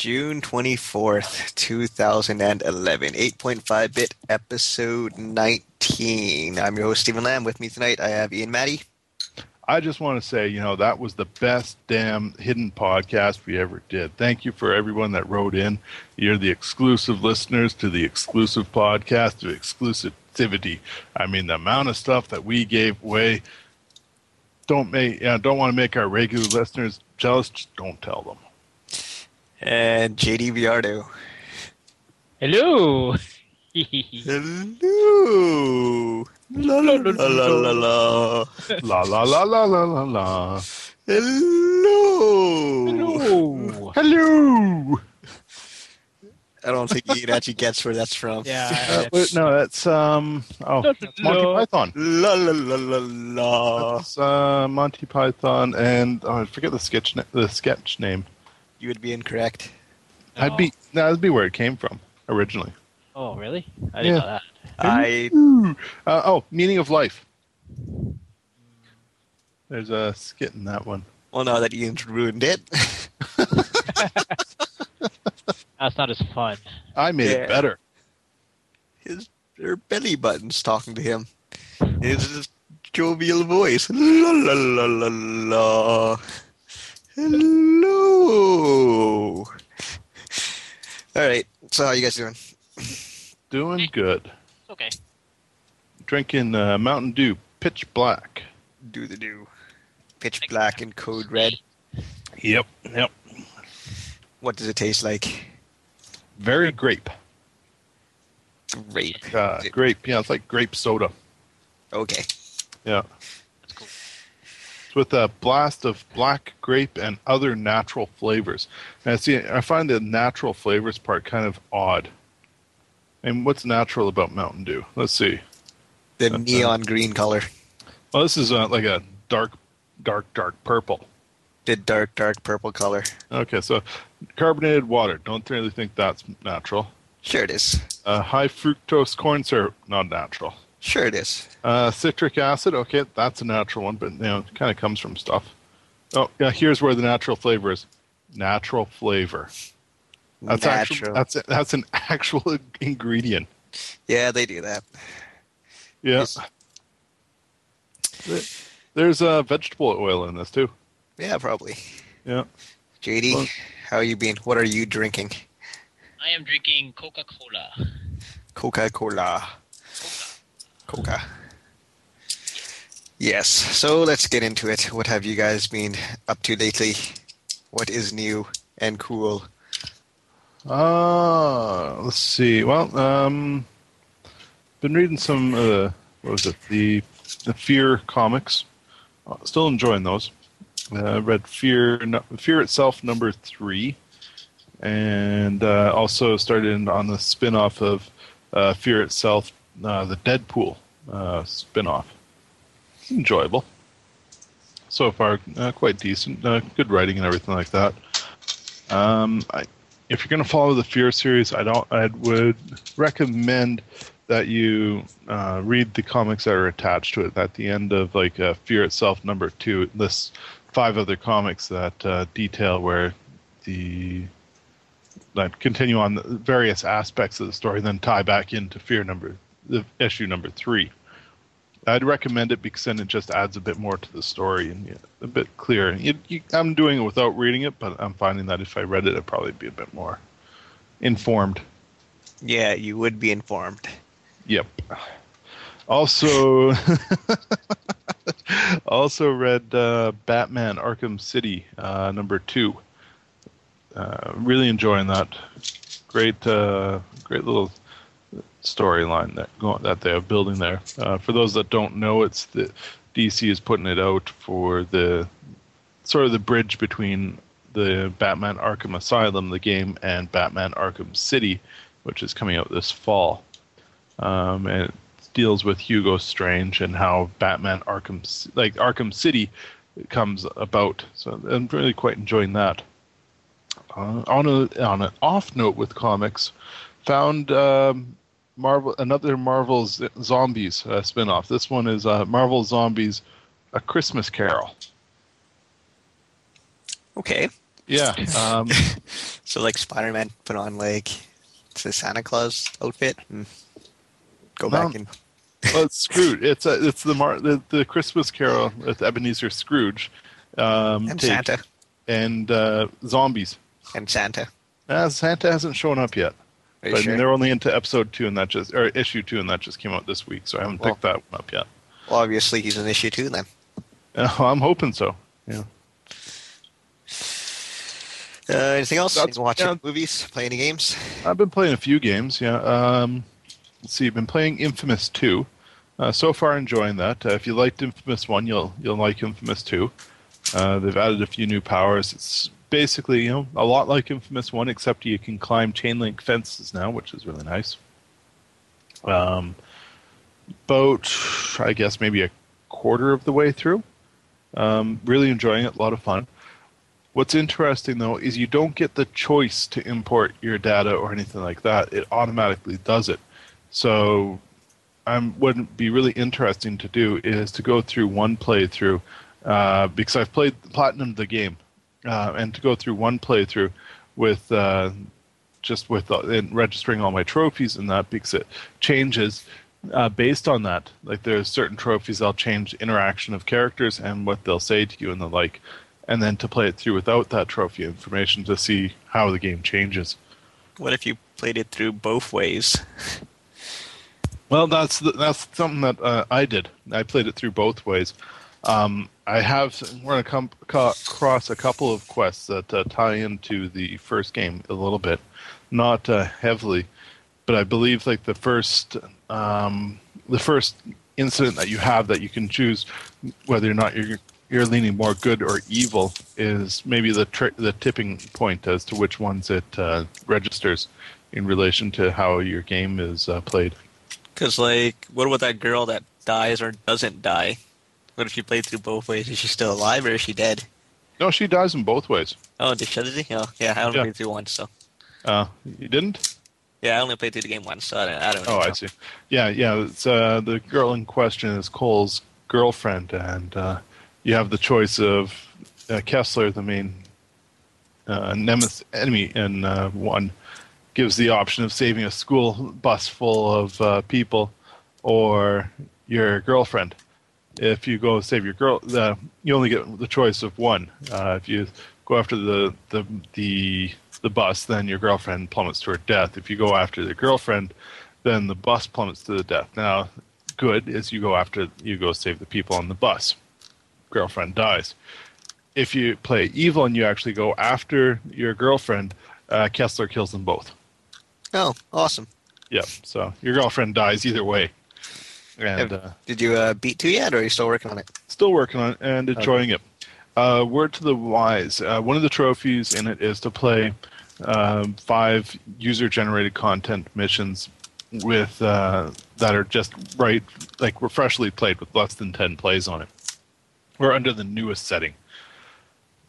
June 24th, 2011. 8.5 bit episode 19. I'm your host, Stephen Lamb. With me tonight, I have Ian Maddie. I just want to say, you know, that was the best damn hidden podcast we ever did. Thank you for everyone that wrote in. You're the exclusive listeners to the exclusive podcast, to exclusivity. I mean, the amount of stuff that we gave away. Don't make, know, don't want to make our regular listeners jealous. Just don't tell them. And JD Viardo. Hello. Hello. La la la la la la. La la la la la la la. Hello. Hello. Hello. I don't think Ian actually gets where that's from. Uh, Yeah. wait, no, that's um. Oh, that's Monty. Python. La la la la la. That's uh, Monty Python, and oh, I forget the sketch na- the sketch name. You would be incorrect. I'd be no, that'd be where it came from originally. Oh, really? I didn't Yeah. know that. I Uh, oh, meaning of life. There's a skit in that one. well now that Ian's ruined it. That's not as fun. I made Yeah. it better. His her belly buttons talking to him. His jovial voice. La la la la la. Hello. All right. So how you guys doing? Doing good. Okay. Drinking uh, Mountain Dew, pitch black. Do the Dew. Pitch black and code red. Yep, yep. What does it taste like? Very grape. Grape. Uh, grape. Yeah, it's like grape soda. Okay. Yeah. That's cool. It's with a blast of black grape and other natural flavors. And I see, I find the natural flavors part kind of odd. And what's natural about Mountain Dew? Let's see. The neon green color. Well, this is uh, like a dark, dark, dark purple. The dark, dark purple color. Okay, so carbonated water. Don't really think that's natural. Sure it is. Uh, high fructose corn syrup, not natural. Sure it is. Uh, citric acid, okay, that's a natural one, but you know, it kind of comes from stuff. Oh, yeah, here's where the natural flavor is. Natural flavor. That's actual, Natural. that's that's an actual ingredient. yeah, they do that. Yeah. Yes. There's uh, vegetable oil in this too. Yeah, probably. Yeah. JD, Well- how are you being? What are you drinking? I am drinking Coca Cola. Coca-Cola. Coca. Yes. So let's get into it. What have you guys been up to lately? What is new and cool? Uh, let's see. Well, um, been reading some. Uh, what was it? The the Fear comics. Uh, still enjoying those. Uh, read Fear Fear itself number three, and uh, also started on the spin-off of uh, Fear itself, uh, the Deadpool uh, spin-off. Enjoyable. So far, uh, quite decent. Uh, good writing and everything like that. Um, I, if you're going to follow the Fear series, I don't. I would recommend that you uh, read the comics that are attached to it. At the end of like uh, Fear itself, number two, it lists five other comics that uh, detail where the that continue on the various aspects of the story, then tie back into Fear number the issue number three. I'd recommend it because then it just adds a bit more to the story and yeah, a bit clearer. You, you, I'm doing it without reading it, but I'm finding that if I read it, it'd probably be a bit more informed. Yeah, you would be informed. Yep. Also, also read uh, Batman: Arkham City uh, number two. Uh, really enjoying that. Great, uh, great little storyline that that they are building there. Uh, for those that don't know, it's the DC is putting it out for the sort of the bridge between the Batman Arkham Asylum, the game, and Batman Arkham City, which is coming out this fall. Um, and it deals with Hugo Strange and how Batman Arkham, like Arkham City, comes about. So I'm really quite enjoying that. Uh, on a on an off note with comics, found um, Marvel another Marvel Z- Zombies uh, spinoff. This one is uh, Marvel Zombies: A Christmas Carol. Okay. Yeah. Um, So like Spider-Man put on like the Santa Claus outfit and go No. back and well, it's Scrooge. It's a, it's the, Mar- the the Christmas Carol with Ebenezer Scrooge, um, and Santa and uh, zombies. and Santa. Uh, Santa hasn't shown up yet, Are you but sure? they're only into episode two, and that just or issue two, and that just came out this week, so I haven't picked that one up yet. Well, obviously he's an issue too then. Uh, I'm hoping so. Yeah. Uh, anything else? That's- You watching yeah. movies? Play any games? I've been playing a few games. Yeah. Um, let's see. I've been playing Infamous Two. Uh, so far, enjoying that. Uh, if you liked Infamous One, you'll you'll like Infamous Two. Uh, they've added a few new powers. It's basically you know a lot like Infamous One, except you can climb chain link fences now, which is really nice. Um, about I guess maybe a quarter of the way through. Um, really enjoying it. A lot of fun. What's interesting though is you don't get the choice to import your data or anything like that. It automatically does it. So, I'm what would be really interesting to do is to go through one playthrough uh, because I've played platinum the game, uh, and to go through one playthrough with uh, just with uh, and registering all my trophies and that because it changes uh, based on that. Like there's certain trophies they'll change interaction of characters and what they'll say to you and the like, and then to play it through without that trophy information to see how the game changes. What if you played it through both ways? Well, that's the, that's something that uh, I did. I played it through both ways. Um, I have we're gonna come co- across a couple of quests that uh, tie into the first game a little bit, not uh, heavily, but I believe like the first um, the first incident that you have that you can choose whether or not you're you're leaning more good or evil is maybe the tri- the tipping point as to which ones it uh, registers in relation to how your game is uh, played. Because like, what about that girl that dies or doesn't die? What if you played through both ways? Is she still alive or is she dead? No, she dies in both ways. Oh, did she? Did she? Oh, yeah. I only Yeah. played through once, so Uh, you didn't? yeah, I only played through the game once, so I don't. I don't Oh, know. I see. Yeah, yeah. It's, uh, the girl in question is Cole's girlfriend, and uh, you have the choice of uh, Kessler, the main uh, nemesis enemy in uh, one, gives the option of saving a school bus full of uh, people, or your girlfriend. If you go save your girl, uh, you only get the choice of one. Uh, if you go after the, the the the bus, then your girlfriend plummets to her death. If you go after the girlfriend, then the bus plummets to the death. Now, good is you go after you go save the people on the bus. Girlfriend dies. If you play evil and you actually go after your girlfriend, uh, Kessler kills them both. Oh, awesome. Yeah, so your girlfriend dies either way. And uh, Did you uh, beat two yet, or are you still working on it? still working on it and enjoying it. Uh, word to the wise: uh, one of the trophies in it is to play um, five user-generated content missions with uh, that are just right, like freshly played with less than ten plays on it. We're under the newest setting.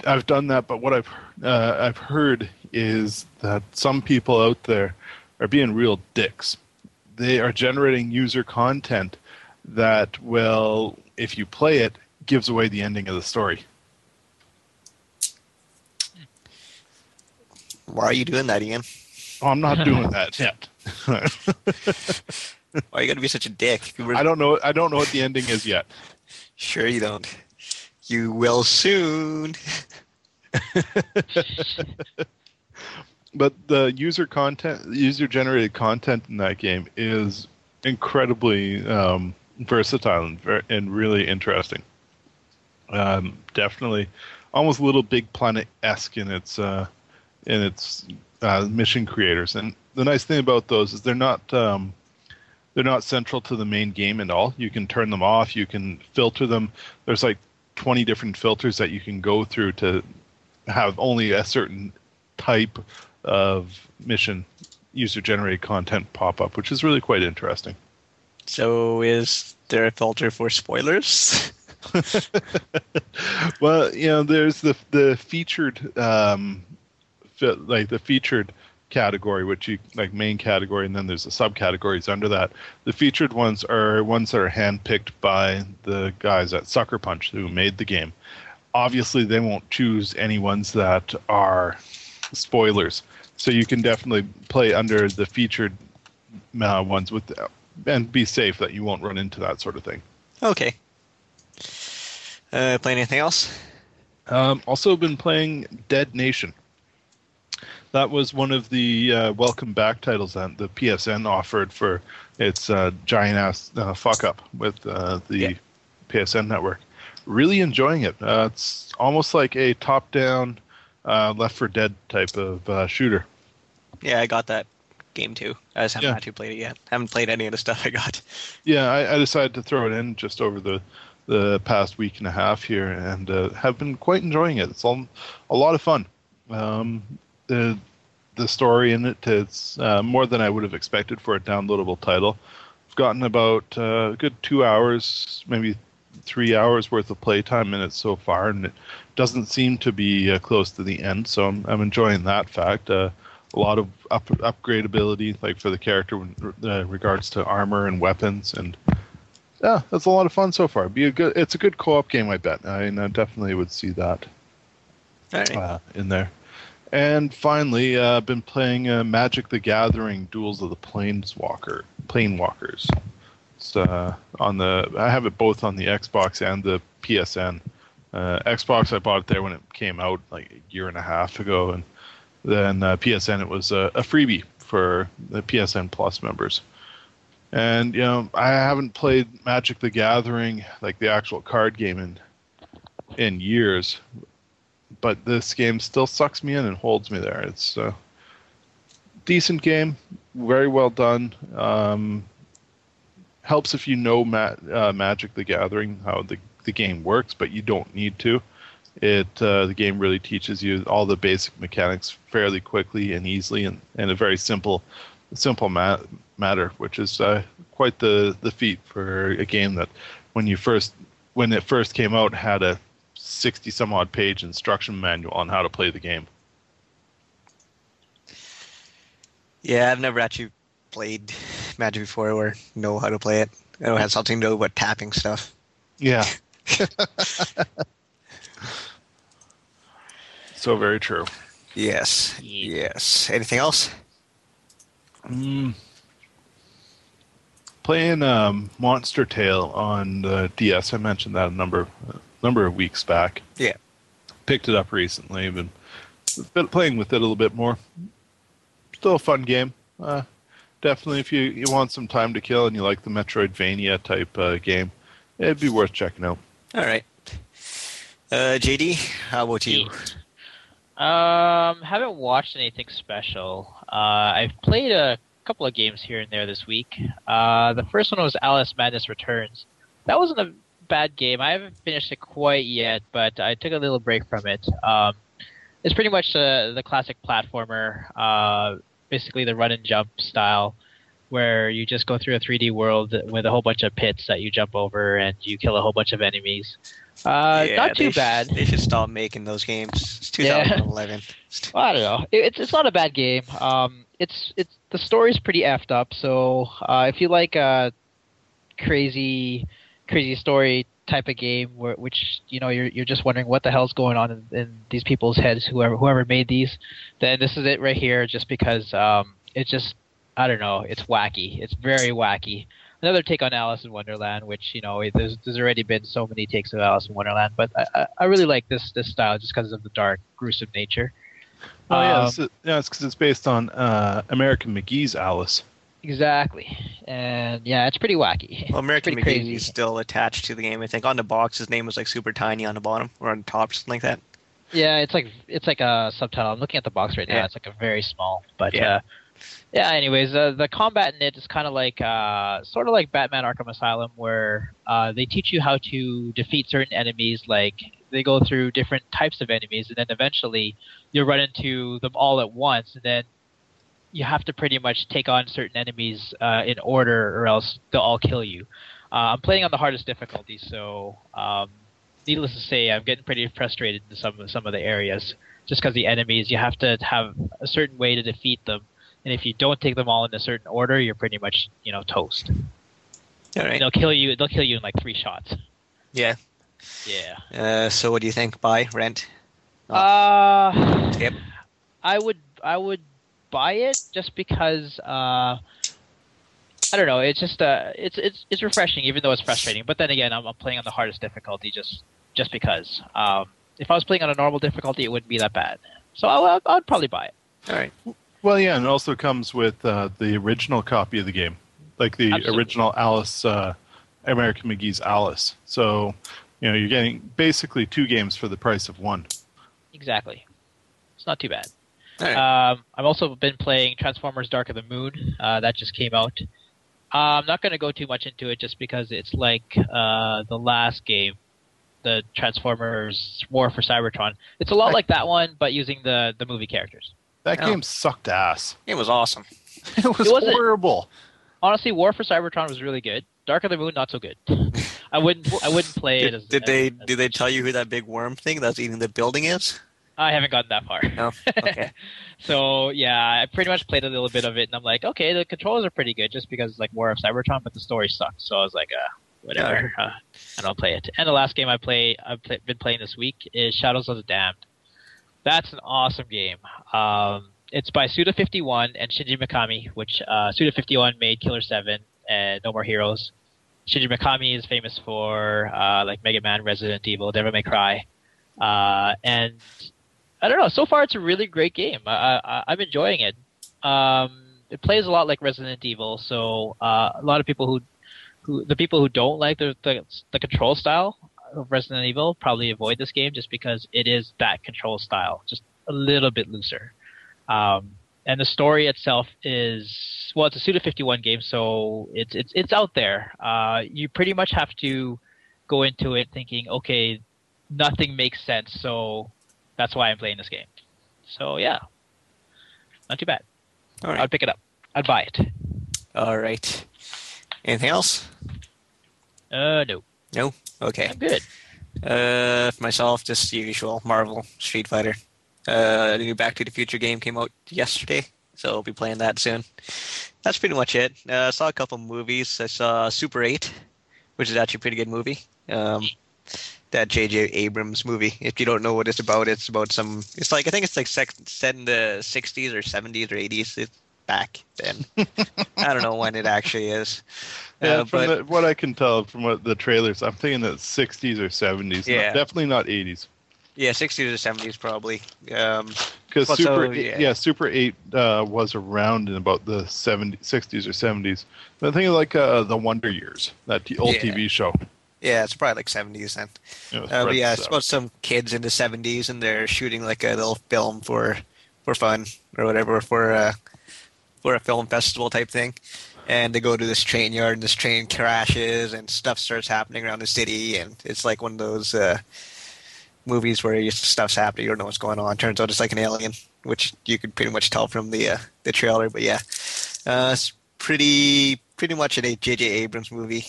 I've done that, but what I've uh, I've heard is that some people out there are being real dicks. They are generating user content that will, if you play it, gives away the ending of the story. Why are you doing that, Ian? Oh, I'm not doing that yet. Why are you gonna be such a dick? Were- I don't know. I don't know what the ending is yet. Sure, you don't. You will soon. But the user content, user generated content in that game is incredibly um, versatile and, and really interesting. Um, definitely, almost little Big Planet esque in its uh, in its uh, mission creators. And the nice thing about those is they're not um, they're not central to the main game at all. You can turn them off. You can filter them. There's like 20 different filters that you can go through to have only a certain type of mission user generated content pop up, which is really quite interesting. So, is there a filter for spoilers? well, you know, there's the the featured um, fi- like the featured category, which you like main category, and then there's the subcategories under that. The featured ones are ones that are handpicked by the guys at Sucker Punch who made the game. obviously they won't choose any ones that are spoilers. So you can definitely play under the featured uh, ones with and be safe that you won't run into that sort of thing. Okay. Uh, play anything else? Um, also been playing Dead Nation. That was one of the uh, welcome back titles that the PSN offered for its uh, giant ass uh, fuck up with uh, the Yeah. PSN network. Really enjoying it. Uh, it's almost like a top down uh, Left for Dead type of uh, shooter. Yeah, I got that game too. I just haven't Yeah. had to play it yet. Haven't played any of the stuff I got. Yeah, I, I decided to throw it in just over the the past week and a half here, and uh, have been quite enjoying it. It's all, a lot of fun. Um, the the story in it it's uh, more than I would have expected for a downloadable title. I've gotten about uh, a good two hours, maybe three hours worth of playtime in it so far, and it doesn't seem to be uh, close to the end. So I'm I'm enjoying that fact. Uh, a lot of up, upgradability, like for the character, in uh, regards to armor and weapons, and yeah, it's a lot of fun so far. Be a good, it's a good co-op game, I bet. I, I definitely would see that right. uh, in there. And finally, uh, I've been playing uh, Magic: The Gathering: Duels of the Planeswalker, Planewalkers. It's uh, on the. I have it both on the Xbox and the PSN. Uh, Xbox, I bought it there when it came out, like a year and a half ago, and then uh, PSN, it was a, a freebie for the PSN Plus members. And you know, I haven't played Magic: The Gathering, like the actual card game, in in years but this game still sucks me in and holds me there. It's a decent game, very well done. Um, helps if you know ma- uh, Magic: The Gathering, how the the game works, but you don't need to. It uh, the game really teaches you all the basic mechanics fairly quickly and easily, and, in a very simple simple ma- matter, which is uh, quite the the feat for a game that when you first when it first came out had a 60 some odd page instruction manual on how to play the game. Yeah, I've never actually played Magic before or know how to play it. I know it has something to do with tapping stuff. Yeah. so very true. Yes. Yes. Anything else? Mm. Playing um, Monster Tale on the DS. I mentioned that a number a number of weeks back. Yeah. Picked it up recently. Been been playing with it a little bit more. Still a fun game. Uh, definitely, if you, you want some time to kill and you like the Metroidvania type uh, game, it'd be worth checking out. All right. Uh, JD, how about you? Um, haven't watched anything special. Uh, I've played a couple of games here and there this week. Uh, the first one was Alice Madness Returns. That wasn't a bad game. I haven't finished it quite yet, but I took a little break from it. Um, it's pretty much the the classic platformer, uh, basically the run and jump style, where you just go through a 3D world with a whole bunch of pits that you jump over and you kill a whole bunch of enemies. Uh, Yeah, not too bad. they should stop making those games. It's Yeah. 2011. Well, I don't know. It, it's it's not a bad game. Um, it's it's the story's pretty effed up. So uh, if you like a crazy crazy story type of game, where, which you know you're you're just wondering what the hell's going on in, in these people's heads, whoever whoever made these, then this is it right here. Just because um, it's just I don't know, it's wacky. It's very wacky. Another take on Alice in Wonderland, which you know there's there's already been so many takes of Alice in Wonderland, but I I, I really like this this style just because of the dark, gruesome nature. Oh yeah, Um, it's, yeah, it's because it's based on uh, American McGee's Alice. Exactly, and yeah, it's pretty wacky. Well, American McGee crazy. is still attached to the game. I think on the box his name was like super tiny on the bottom or on the top, something like that. Yeah, it's like it's like a subtitle. I'm looking at the box right now. Yeah. It's like a very small, but Yeah. uh, yeah. Anyways, uh, the combat in it is kind of like uh, sort of like Batman Arkham Asylum, where uh, they teach you how to defeat certain enemies. Like they go through different types of enemies, and then eventually you run into them all at once, and then you have to pretty much take on certain enemies uh, in order, or else they'll all kill you. Uh, I'm playing on the hardest difficulty, so um, needless to say, I'm getting pretty frustrated in some some of the areas. Just because the enemies, you have to have a certain way to defeat them, and if you don't take them all in a certain order, you're pretty much you know toast. All right. They'll kill you. They'll kill you in like three shots. Yeah. Yeah. Uh, so what do you think? Buy, rent? Uh, Tip? I would I would buy it just because uh, I don't know. It's just uh, it's it's it's refreshing, even though it's frustrating. But then again, I'm, I'm playing on the hardest difficulty just just because. Um, if I was playing on a normal difficulty, it wouldn't be that bad. So I, I'd probably buy it. All right. Well, yeah, and it also comes with uh, the original copy of the game, like the Absolutely. original Alice, uh, American McGee's Alice. So, you know, you're getting basically two games for the price of one. Exactly. It's not too bad. All right. Um, I've also been playing Transformers: Dark of the Moon. Uh, that just came out. Uh, I'm not going to go too much into it just because it's like uh, the last game, the Transformers War for Cybertron. It's a lot like that one, but using the the movie characters. That Oh. game sucked ass. it was awesome. It was It horrible. Honestly, War for Cybertron was really good. Dark of the Moon, not so good. I wouldn't I wouldn't play it. Did, As, did they as- did they tell you who that big worm thing that's eating the building is? I haven't gotten that far. No. Okay. so yeah, I pretty much played a little bit of it, and I'm like, okay, the controls are pretty good, just because it's like War of Cybertron, but the story sucks. So I was like, uh, whatever, uh, I don't play it. And the last game I play, I've play, been playing this week is Shadows of the Damned. That's an awesome game. Um, it's by Suda 51 and Shinji Mikami, which uh, Suda 51 made Killer 7 and No More Heroes. Shinji Mikami is famous for uh, like Mega Man, Resident Evil, Devil May Cry, uh, and I don't know. So far, it's a really great game. I, I'm enjoying it. Um, it plays a lot like Resident Evil, so uh, a lot of people who, who the people who don't like the, the the control style of Resident Evil probably avoid this game just because it is that control style, just a little bit looser. Um, and the story itself is well, it's a Suda 51 game, so it's it's it's out there. Uh, you pretty much have to go into it thinking, okay, nothing makes sense, so that's why I'm playing this game. So yeah, not too bad. All right. I'd pick it up. I'd buy it. All right. Anything else? Uh, no, No. Okay. I'm good. Uh, for myself, just the usual Marvel Street Fighter. Uh, the new Back to the Future game came out yesterday, so I'll be playing that soon. That's pretty much it. Uh, I saw a couple movies. I saw Super 8, which is actually a pretty good movie. Um, that J.J. Abrams movie. If you don't know what it's about, it's about some. It's like I think it's like sec- set in the 60s or 70s or 80s. It's back then. I don't know when it actually is. Yeah, Uh, from but the, what I can tell from what the trailers, I'm thinking that 60s or 70s. Yeah. Not, definitely not 80s. yeah, 60s or 70s probably. Um, Because Well, Super, so, eight- yeah. yeah. Super 8 uh, was around in about the 70, 60s or 70s. But I think like uh, the Wonder Years, that t- old Yeah. TV show. yeah, it's probably like 70s then. It was Uh, but yeah, it's about some kids in the '70s, and they're shooting like a little film for for fun or whatever for a for a film festival type thing. And they go to this train yard, and this train crashes, and stuff starts happening around the city, and it's like one of those uh, movies where stuff's happening, you don't know what's going on. Turns out it's like an alien, which you could pretty much tell from the uh, the trailer. But yeah, uh, it's pretty pretty much a J.J. Abrams movie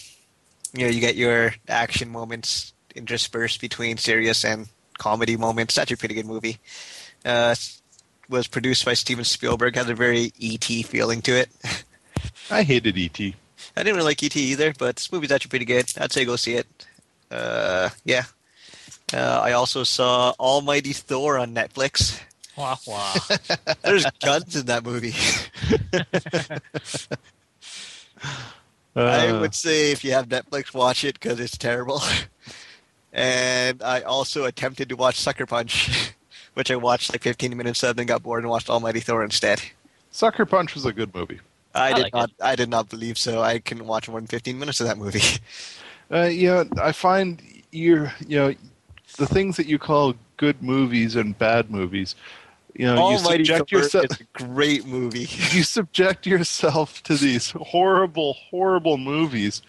you know, you get your action moments interspersed between serious and comedy moments. Actually a pretty good movie. Uh, was produced by Steven Spielberg. Has a very ET feeling to it. I hated E.T. I didn't really like ET either, but this movie's actually pretty good. I'd say go see it. Uh, yeah. Uh, I also saw Almighty Thor on Netflix. Wow, wow. There's guns in that movie. I Uh, would say if you have Netflix, watch it because it's terrible. and I also attempted to watch Sucker Punch, which I watched like 15 minutes of, then got bored and watched Almighty Thor instead. Sucker Punch was a good movie. I, I did like not. I did not believe so. I couldn't watch more than 15 minutes of that movie. Uh, you know, I find you're, you know, the things that you call good movies and bad movies, you know, you subject Thor yourself. is a great movie. you subject yourself to these horrible, horrible movies,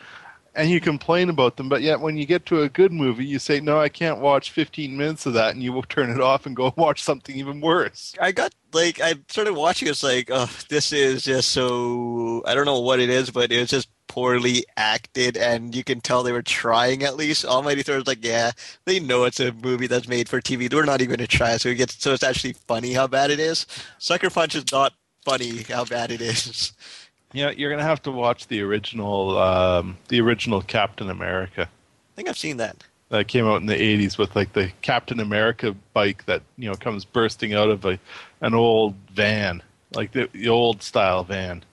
and you complain about them. But yet, when you get to a good movie, you say, "No, I can't watch 15 minutes of that," and you will turn it off and go watch something even worse. I got like I started watching. It's like, oh, this is just so. I don't know what it is, but it was just poorly acted, and you can tell they were trying at least. Almighty Thor was like, yeah, they know it's a movie that's made for TV. They're not even to try, so it gets so it's actually funny how bad it is. Sucker Punch is not funny how bad it is. Yeah, you're gonna have to watch the original, um, the original Captain America. I think I've seen that. that came out in the '80s with like the Captain America bike that you know comes bursting out of a an old van, like the, the old style van.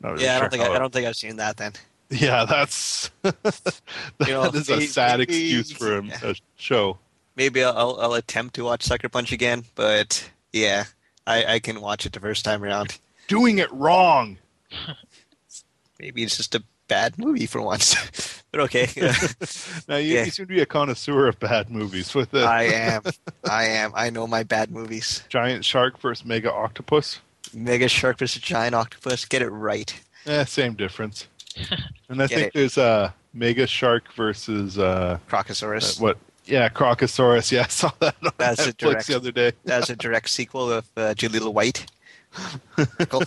Really Yeah, I don't think I, I don't think I've seen that then. Yeah, that's that You know, is a maybe- sad excuse for a, yeah. a show. Maybe I'll, I'll, I'll attempt to watch Sucker Punch again, but yeah, I, I can watch it the first time around. Doing it wrong. Maybe it's just a bad movie for once, but okay. Now you, Yeah. you seem to be a connoisseur of bad movies with the I am, I am. I know my bad movies. giant shark versus mega octopus. Mega Shark versus Giant Octopus. Get it right. Eh, same difference. And I Get think it. there's uh, mega shark versus uh, Crocosaurus. Uh, what? Yeah, Crocosaurus. Yeah, I saw that on That's a Netflix direct- the other day. That's a direct sequel of uh, Jaleel White. Cool.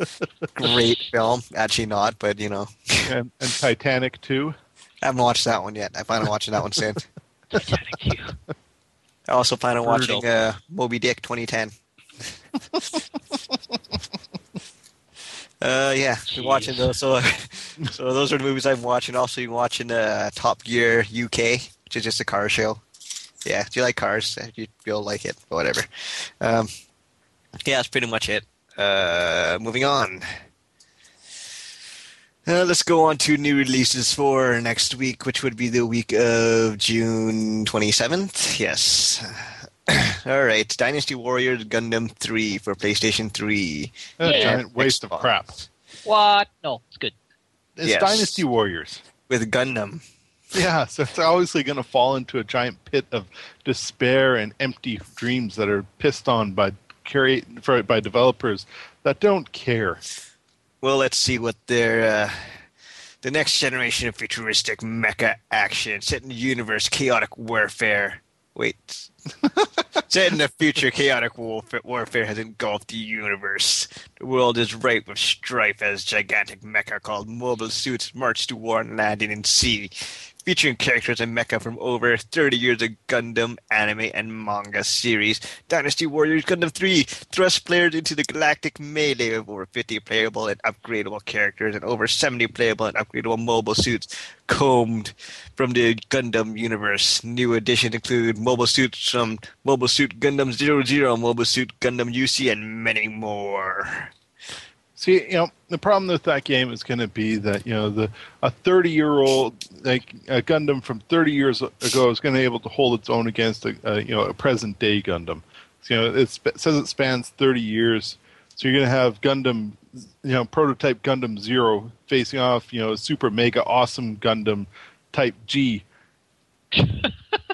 Great film. Actually, not, but you know, And, and Titanic too. I haven't watched that one yet. I plan on watching that one soon. Titanic 2. I also plan on Brutal. watching uh, Moby Dick 2010. uh, yeah, been watching those. So, so those are the movies I'm watching. Also, you've been watching uh, Top Gear UK, which is just a car show. Yeah, do you like cars? you, will like it, but whatever. Um, yeah, that's pretty much it. Uh, moving on. Uh, let's go on to new releases for next week, which would be the week of June 27th. Yes. All right. Dynasty Warriors Gundam 3 for PlayStation 3. A Yeah. giant waste of crap. What? No, it's good. It's Yes. Dynasty Warriors. With Gundam. Yeah, so it's obviously going to fall into a giant pit of despair and empty dreams that are pissed on by create for, by developers that don't care. Well, let's see what their uh, the next generation of futuristic mecha action set in the universe chaotic warfare. Wait, set in the future chaotic warfare, warfare has engulfed the universe. The world is ripe with strife as gigantic mecha called mobile suits march to war on land and in sea. Featuring characters and mecha from over 30 years of Gundam anime and manga series, Dynasty Warriors Gundam 3 thrusts players into the galactic melee of over 50 playable and upgradable characters and over 70 playable and upgradable mobile suits combed from the Gundam universe. New additions include mobile suits from Mobile Suit Gundam 00, Mobile Suit Gundam UC, and many more. See, you know, the problem with that game is going to be that you know the a thirty year old like a Gundam from thirty years ago is going to be able to hold its own against a, a you know a present day Gundam. So, you know, it sp- says it spans thirty years, so you're going to have Gundam, you know, prototype Gundam Zero facing off, you know, super mega awesome Gundam Type G,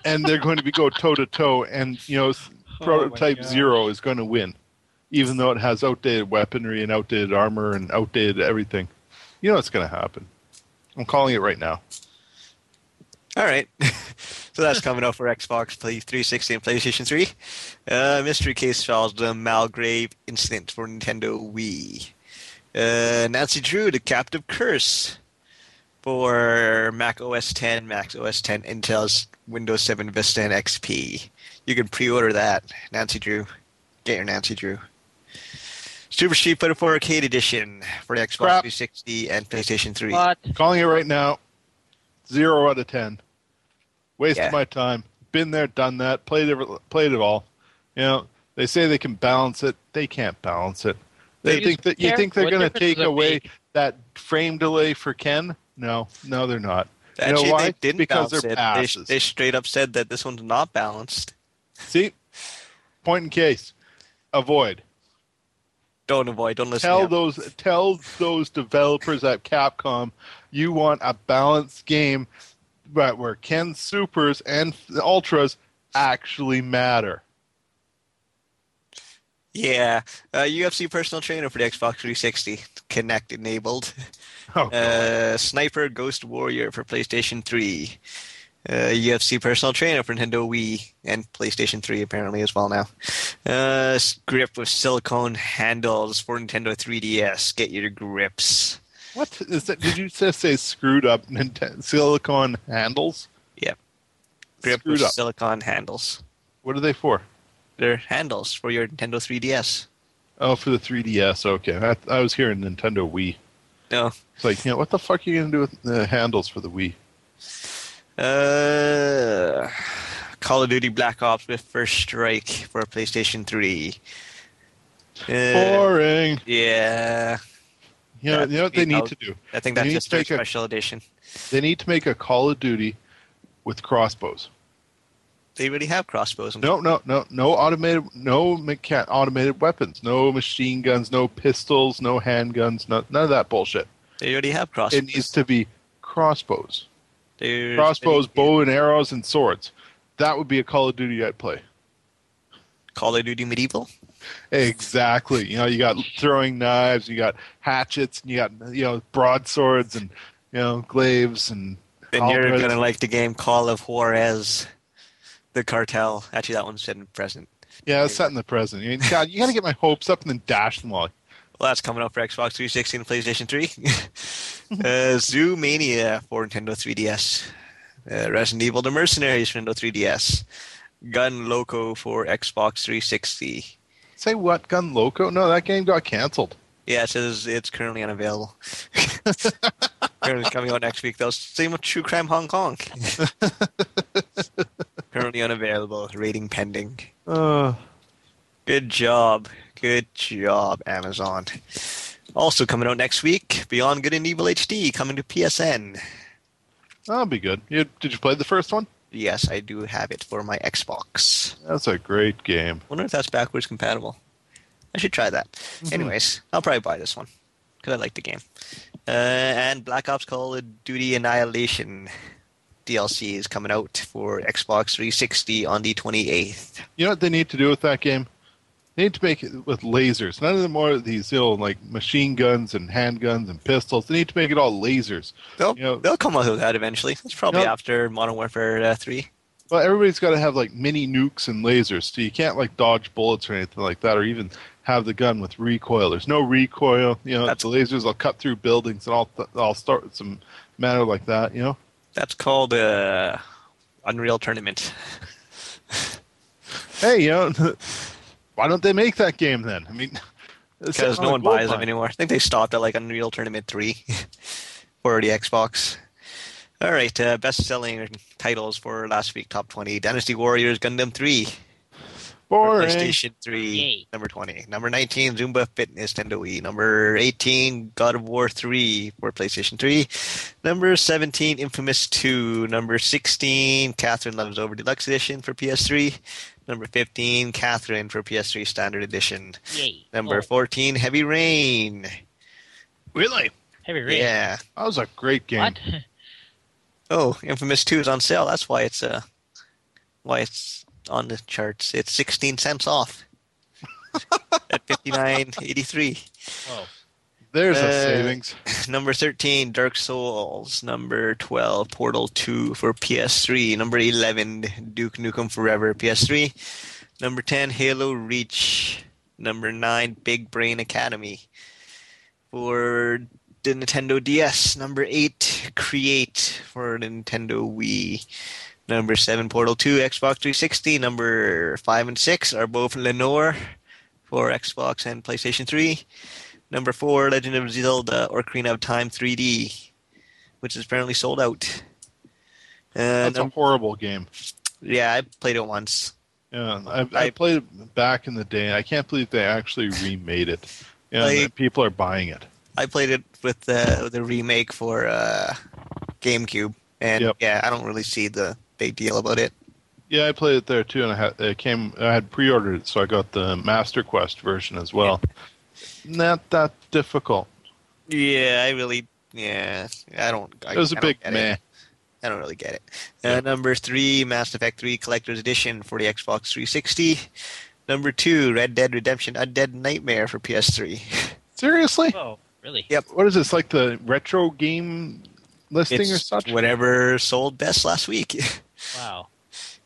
and they're going to be go toe to toe, and you know, Oh prototype gosh. Zero is going to win even though it has outdated weaponry and outdated armor and outdated everything. You know it's going to happen. I'm calling it right now. All right. so that's coming out for Xbox Play 360 and PlayStation 3. Uh, Mystery Case Files, The Malgrave Incident for Nintendo Wii. Uh, Nancy Drew, The Captive Curse for Mac OS 10, Mac OS 10, Intel's Windows 7 Vista and XP. You can pre-order that, Nancy Drew. Get your Nancy Drew. Super Street Fighter 4 Arcade Edition for the Xbox Crap. 360 and PlayStation 3. What? Calling it right now. Zero out of ten. Wasted Yeah. my time. Been there, done that. Played it. Played it all. You know they say they can balance it. They can't balance it. They They think that you think they're going to take away make? that frame delay for Ken. No, no, they're not. You know why? they didn't Because they're it. They, they straight up said that this one's not balanced. See, point in case. Avoid. Don't avoid. Don't listen. tell those tell those developers at Capcom you want a balanced game right where Ken Supers and Ultras actually matter. Yeah, uh, UFC personal trainer for the Xbox 360, Kinect enabled. Oh, Uh, Sniper Ghost Warrior for PlayStation 3. Uh, UFC personal trainer for Nintendo Wii and PlayStation 3 apparently as well now. Uh, grip with silicone handles for Nintendo 3DS. Get your grips. what is that? Did you just say screwed up Nintendo silicone handles? Yep. Grip Screwed with up. silicone handles. What are they for? They're handles for your Nintendo 3DS. Oh, for the 3DS. Okay, I, I was hearing Nintendo Wii. No, It's like, you know, what the fuck are you gonna do with the handles for the Wii? Uh, Call of Duty Black Ops with First Strike for PlayStation 3. Uh, Boring. yeah, You know, you know what they need to do? I think that's just to their make a- special edition. They need to make a Call of Duty with crossbows. They already have crossbows. No, no, no, no automated, no mecha- automated weapons, no machine guns, no pistols, no handguns, no, none of that bullshit. They already have crossbows. It needs to be crossbows, There's crossbows, bow and arrows, and swords. That would be a Call of Duty I'd play. Call of Duty Medieval. Exactly. You know, you got throwing knives, you got hatchets, and you got you know broadswords and you know glaives and. And you're gonna like the game Call of Juarez, the cartel. Actually, that one's set in present. Yeah, it's set in the present. God, you got to get my hopes up and then dash them all. Well, that's coming out for Xbox 360 and PlayStation 3. uh, Zoo Mania for Nintendo 3DS. Uh, Resident Evil: The Mercenaries for Nintendo 3DS. Gun Loco for Xbox 360. Say what, Gun Loco? No, that game got canceled. Yeah, it says it's currently unavailable. currently coming out next week, though. Same with True Crime Hong Kong. currently unavailable. Rating pending. Uh, Good job. Good job, Amazon. Also coming out next week, Beyond Good and Evil HD coming to PSN. that'll be good. You, did you play the first one? Yes, I do have it for my Xbox. That's a great game. Wonder if that's backwards compatible. I should try that. Anyways, I'll probably buy this one because I like the game. Uh, and Black Ops Call of Duty Annihilation DLC is coming out for Xbox 360 on the 28th. You know what they need to do with that game? They need to make it with lasers. None of the more of these, you know, like machine guns and handguns and pistols. They need to make it all lasers. They'll, You know- they'll come out with that eventually. It's probably Yep. after Modern Warfare uh, 3. Well, everybody's got to have like mini nukes and lasers, so you can't like dodge bullets or anything like that, or even have the gun with recoil. There's no recoil. You know, That's- the lasers will cut through buildings and all. I'll start with some matter like that. You know. That's called uh, Unreal Tournament. Hey, you know, why don't they make that game then? I mean, Because no one buys them anymore. I think they stopped at like Unreal Tournament 3 for the Xbox. All right, uh, best selling titles for last week, top 20 Dynasty Warriors Gundam 3. for Boring. PlayStation 3, Yay. number 20. Number 19, Zumba Fitness Nintendo Wii. Number 18, God of War 3 for PlayStation 3. Number 17, Infamous 2. Number 16, Catherine Loves Over Deluxe Edition for PS3. Number 15, Catherine for PS3 Standard Edition. Yay. Number Oh, 14, Heavy Rain. Really? Heavy Rain. Yeah. That was a great game. What? Oh, Infamous 2 is on sale. That's why it's uh why it's on the charts. It's 16 cents off. At 59.83. Oh. There's a Uh, savings. Number 13, Dark Souls. Number 12, Portal 2 for PS3. Number 11, Duke Nukem Forever, PS3. Number 10, Halo Reach. Number 9, Big Brain Academy for the Nintendo DS. Number 8, Create for Nintendo Wii. Number 7, Portal 2, Xbox 360. Number 5 and 6 are both L.A. Noire for Xbox and PlayStation 3. Number four, Legend of Zelda Ocarina of Time 3D, which is apparently sold out. Uh, That's a horrible game. yeah, I played it once. Yeah, I, I I- played it back in the day. I can't believe they actually remade it. Yeah, Like- people are buying it. I played it with the the remake for uh, GameCube, and Yep. yeah, I don't really see the big deal about it. Yeah, I played it there too, and I had it came. I had pre-ordered it, so I got the Master Quest version as well. Not that difficult. Yeah, I really, yeah, I don't. I, It was a I big man. I don't really get it. Yeah. Uh, number three, Mass Effect 3 Collector's Edition for the Xbox 360. Number two, Red Dead Redemption Undead Nightmare for PS3. Seriously, Oh, really? Yep. what is this like the retro game listing or It's such? whatever sold best last week. Wow.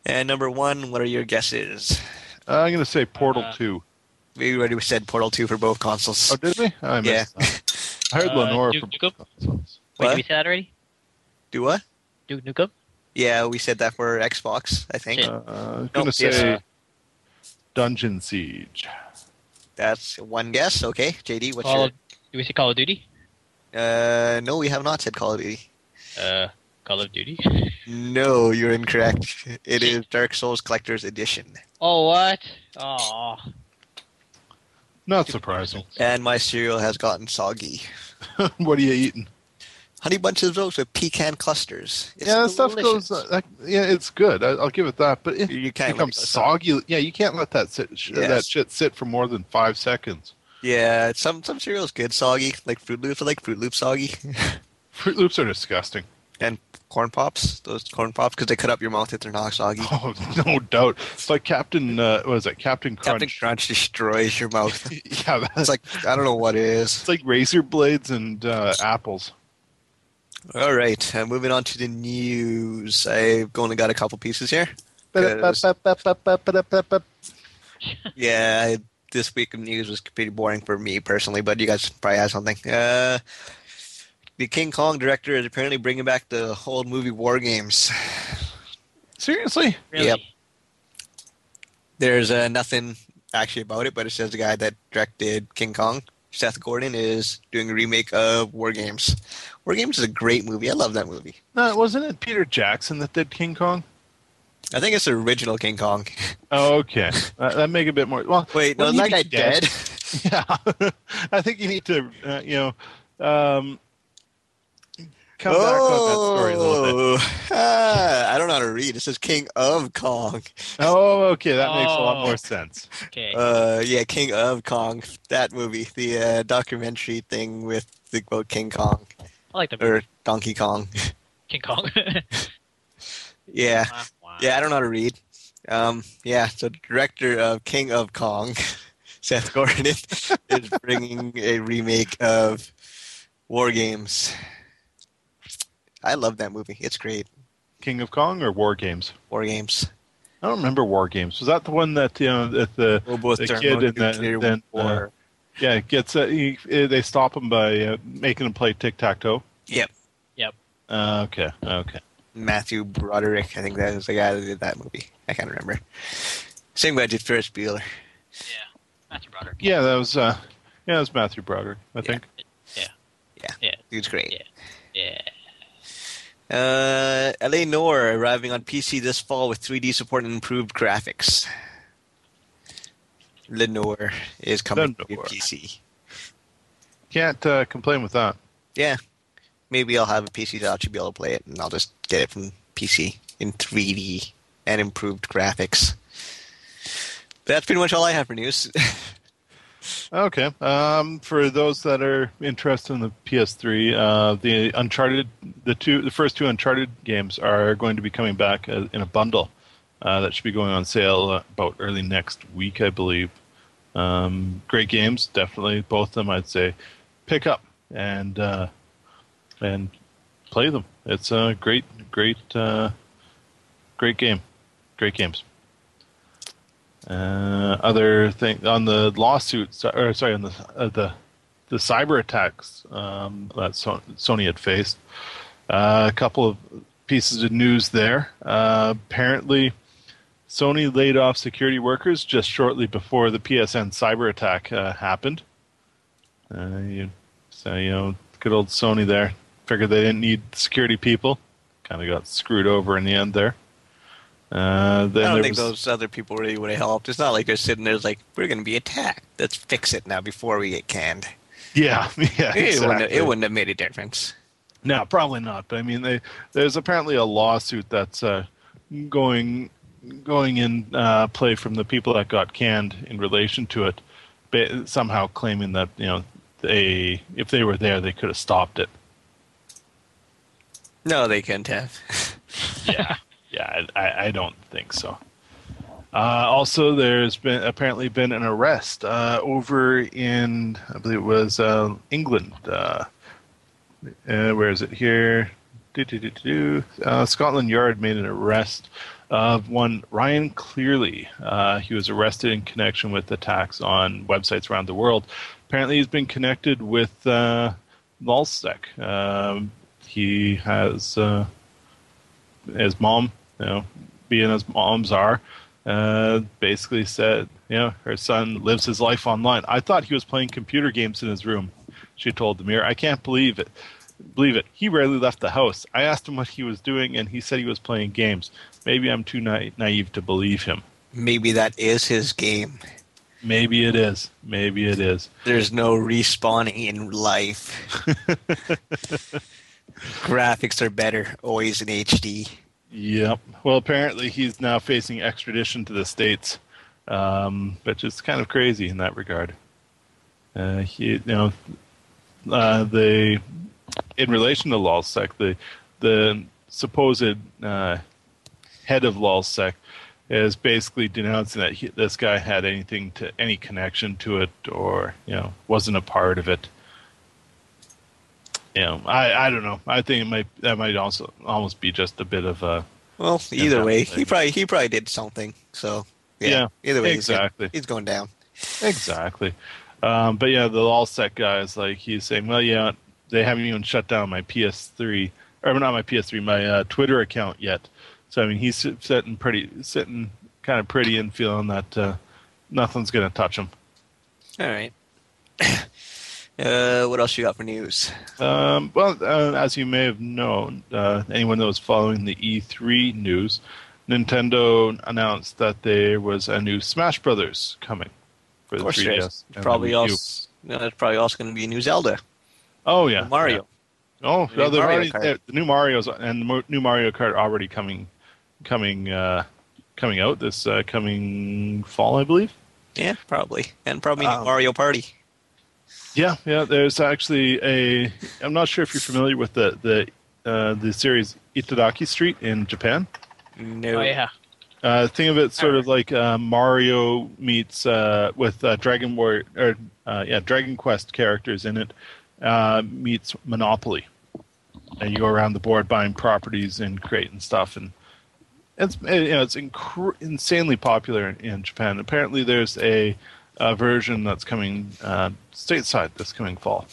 and number one, what are your guesses? Uh, I'm going to say Portal Uh, Two. We already said Portal 2 for both consoles. Oh, did we? I yeah. that. I heard Uh, L.A. Noire Duke from Nukem? consoles. Wait, did we say that already? Do what? Duke Nukem? Yeah, we said that for Xbox, I think. Uh, I'm going to say. Dungeon Siege. That's one guess. Okay, JD, what's Call your... of, did we say Call of Duty? Uh, no, we have not said Call of Duty. Uh, Call of Duty. No, you're incorrect. It is Dark Souls Collector's Edition. Oh what? Oh. Not surprising. And my cereal has gotten soggy. what are you eating? Honey Bunches of Oats with pecan clusters. It's yeah, that stuff delicious. goes. Uh, yeah, it's good. I, I'll give it that. But it You can't becomes soggy. Yeah, you can't let that sit. sh- Yes. That shit sit for more than five seconds. Yeah, some some cereal's good soggy, like Froot Loops. I like Froot Loops soggy, Froot Loops are disgusting. And corn pops. Those corn pops because they cut up your mouth if they're not soggy. Oh, no doubt. It's like Captain. Uh, what is it? Captain Crunch. Captain Crunch destroys your mouth. yeah, that's It's like I don't know what it is. it's like razor blades and uh, apples. All right, uh, moving on to the news. I've only got a couple pieces here. Yeah, this week of news was pretty boring for me personally, but you guys probably have something. Uh, the King Kong director is apparently bringing back the old movie War Games. Seriously? Really? Yep. There's uh, nothing actually about it, but it says the guy that directed King Kong, Seth Gordon, is doing a remake of War Games. War Games is a great movie. I love that movie. No, wasn't it Peter Jackson that did King Kong? I think it's the original King Kong. Oh, okay. that, that make a bit more. Well, Wait, no, Wasn't that guy dead? dead? yeah. I think you need to, uh, you know, um, come back on that story a little bit. Oh, ah, I don't know how to read. It says King of Kong. Oh, okay. That makes a lot Oh. more sense. Okay. Uh, yeah, King of Kong. That movie, the uh, documentary thing with the quote King Kong I like the or Donkey Kong. King Kong. yeah, Wow, wow. yeah. I don't know how to read. Um, yeah. So, the director of King of Kong, Seth Gordon, is bringing a remake of War Games. I love that movie. It's great. King of Kong or War Games? War Games. I don't remember War Games. Was that the one that you know that the the kid in that then uh, yeah gets uh, he, uh, they stop him by uh, making him play tic tac toe. Yep. Yep. Uh, okay. Okay. Matthew Broderick. I think that was the guy that did that movie. I can't remember. Same guy did Ferris Bueller. Yeah. Matthew Broderick. Yeah, that was uh, yeah, that was Matthew Broderick. I Yeah. think. Yeah. Yeah. Yeah. Dude's great. Yeah. Uh, L.A. Noire arriving on PC this fall with 3D support and improved graphics. Lenore is coming to. PC. Can't uh, complain with that. Yeah, maybe I'll have a PC to actually be able to play it, and I'll just get it from PC in 3D and improved graphics. That's pretty much all I have for news. Okay. Um, for those that are interested in the PS3, uh, the Uncharted, the two, the first two Uncharted games are going to be coming back uh, in a bundle. Uh, that should be going on sale about early next week, I believe. Um, great games, definitely both of them. I'd say pick up and uh, and play them. It's a great, great, uh, great game. Great games. Uh, other thing on the lawsuits, or sorry, on the uh, the the cyber attacks um, that so- Sony had faced. Uh, a couple of pieces of news there. Uh, apparently, Sony laid off security workers just shortly before the PSN cyber attack uh, happened. Uh, you, so you know, good old Sony there figured they didn't need security people. Kind of got screwed over in the end there. Uh, then I don't think was- those other people really would have helped. It's not like they're sitting there like, we're going to be attacked. Let's fix it now before we get canned. Yeah, yeah, It, wouldn't have, it wouldn't have made a difference. No, probably not. But I mean, they, there's apparently a lawsuit that's uh, going going in uh, play from the people that got canned in relation to it, ba- somehow claiming that you know they if they were there they could have stopped it. No, they couldn't have. Yeah, yeah, I, I, don't think so. Uh, also, there's been apparently been an arrest uh, over in I believe it was uh, England. Uh, uh, where is it here? Uh, Scotland Yard made an arrest of one Ryan Cleary. He was arrested in connection with attacks on websites around the world. Apparently, he's been connected with uh, Lulzsec. Um, he has his mom, you know, being as moms are, uh, basically said, you know, her son lives his life online. I thought he was playing computer games in his room. She told the Mirror, "I can't believe it." believe it. He rarely left the house. I asked him what he was doing, and he said he was playing games. Maybe I'm too na- naive to believe him. Maybe that is his game. Maybe it is. Maybe it is. There's no respawning in life. Graphics are better, always in HD. Yep. Well, apparently he's now facing extradition to the states, um, which is kind of crazy in that regard. Uh, he, you know, uh, the in relation to LulzSec, the the supposed uh, head of LulzSec is basically denouncing that he, this guy had anything to any connection to it, or you know, wasn't a part of it. Know, I, I don't know. I think it might that might also almost be just a bit of a Well, either way, probably. he probably he probably did something. So yeah, Yeah, either way, exactly. he's, going, he's going down. Exactly. Um, but yeah, the LulzSec guy is like he's saying, well, yeah, they haven't even shut down my PS3 or not my PS3, my uh, Twitter account yet. So I mean, he's sitting pretty, sitting kind of pretty and feeling that uh, nothing's going to touch him. All right. Uh, what else you got for news? Um, well, uh, as you may have known, uh, anyone that was following the E3 news, Nintendo announced that there was a new Smash Brothers coming for the 3DS. there's and probably also no, there's probably also going to be a new Zelda, Oh yeah, Mario. yeah. Oh, The no, Mario already, the- the new Mario's and the new Mario Kart already coming, coming, uh, coming out this uh, coming fall, I believe. Yeah, probably, and probably Um, Mario Party. Yeah, yeah. There's actually a. I'm not sure if you're familiar with the the uh, the series Itadaki Street in Japan. No, Oh yeah. Uh, think of it sort of like uh, Mario meets uh, with uh, Dragon War or uh, yeah Dragon Quest characters in it uh, meets Monopoly, and you go around the board buying properties and creating stuff, and it's you know it's incre- insanely popular in, in Japan. Apparently, there's a, a version that's coming uh, stateside this coming fall.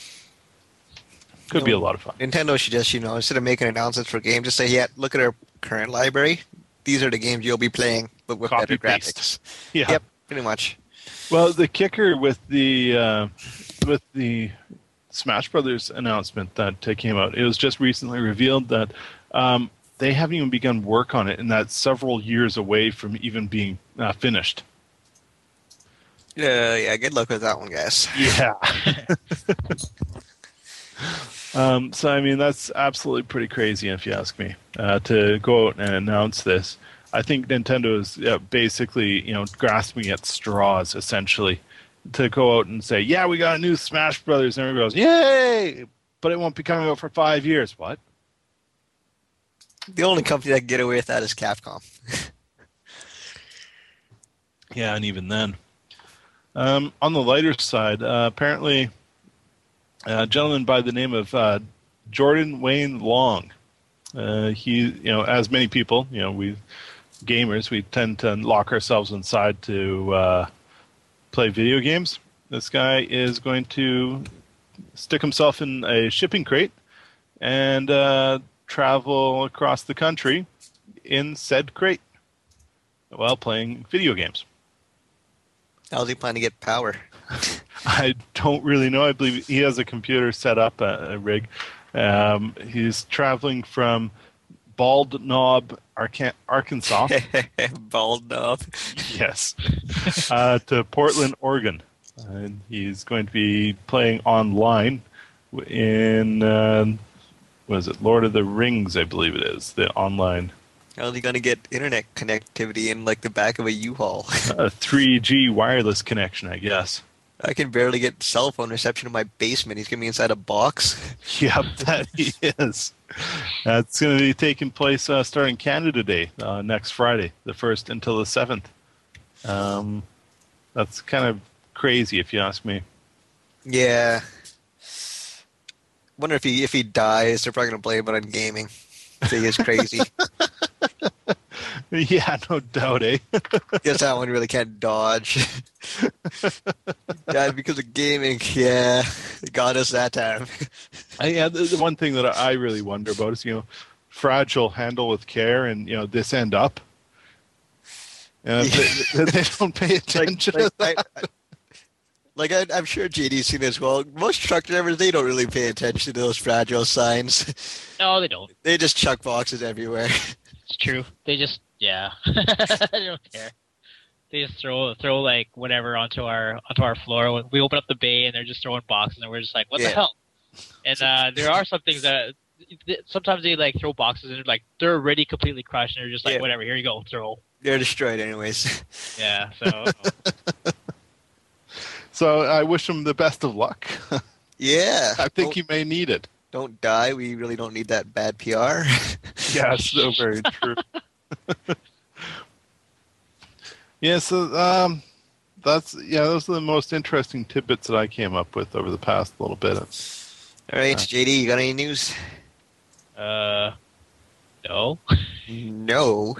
Could be a lot of fun. Nintendo should just, you know, instead of making announcements for games, just say, yeah, look at our current library. These are the games you'll be playing, but with Copy better paste. graphics. Yeah. Yep, pretty much. Well, the kicker with the uh, with the Smash Brothers announcement that uh, came out, it was just recently revealed that um, they haven't even begun work on it, and that's several years away from even being uh, finished. Yeah, yeah. Good luck with that one, guys. Yeah. um, so I mean, that's absolutely pretty crazy, if you ask me, uh, to go out and announce this. I think Nintendo is uh, basically, you know, grasping at straws essentially to go out and say, "Yeah, we got a new Smash Brothers," and everybody goes, "Yay!" But it won't be coming out for five years. What? The only company that can get away with that is Capcom. Yeah, and even then. Um, on the lighter side, uh, apparently, a gentleman by the name of uh, Jordan Wayne Long. Uh, he, you know, as many people, you know, we gamers, we tend to lock ourselves inside to uh, play video games. This guy is going to stick himself in a shipping crate and uh, travel across the country in said crate while playing video games. How's he planning to get power? I don't really know. I believe he has a computer set up, a, a rig. Um, he's traveling from Bald Knob, Arkan- Arkansas, Bald knob. yes, uh, to Portland, Oregon. And he's going to be playing online in, um what is it, Lord of the Rings, I believe it is, the online How's he gonna get internet connectivity in like the back of a U-Haul? uh, 3G wireless connection, I guess. I can barely get cell phone reception in my basement. He's gonna be inside a box. Yep, that he is. That's going to be taking place uh, starting Canada Day uh, next Friday, the first until the seventh. Um, that's kind of crazy, if you ask me. Yeah. Wonder if he if he dies, they're probably gonna blame it on gaming. Say he's crazy. Yeah, no doubt, eh? Guess that one really can't dodge. Died because of gaming. Yeah, it got us that time. I, yeah, the, the one thing that I really wonder about is, you know, fragile, handle with care, and you know, this end up. And if they, they don't pay Like, attention. like, I, Like I, I'm sure JD's seen as well. Most truck drivers they don't really pay attention to those fragile signs. No, they don't. they just chuck boxes everywhere. It's true. They just yeah. they don't care. They just throw throw like whatever onto our onto our floor. We open up the bay and they're just throwing boxes and we're just like, what Yeah. the hell? And uh, there are some things that sometimes they like throw boxes and they're like they're already completely crushed and they're just like, Yeah. whatever, here you go, throw. They're destroyed anyways. Yeah. So So I wish him the best of luck. yeah. I think don't, he may need it. Don't die. We really don't need that bad PR. Yeah, so very true. yeah, so um, that's yeah, those are the most interesting tidbits that I came up with over the past little bit. All right, JD, you got any news? uh, no. No.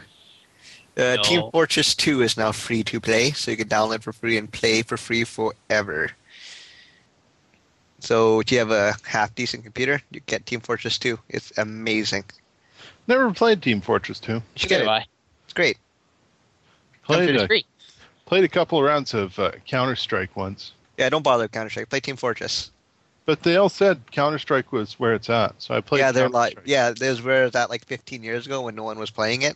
Uh, No. Team Fortress 2 is now free to play, so you can download for free and play for free forever. So if you have a half decent computer, you get Team Fortress 2. It's amazing. Never played Team Fortress 2. You should get it. Goodbye. It's great. Played a, free. played a couple of rounds of uh, Counter Strike once, Yeah, don't bother with Counter Strike. Play Team Fortress. but they all said Counter Strike was where it's at. So I played. yeah, they're like yeah, there's where that like 15 years ago when no one was playing it.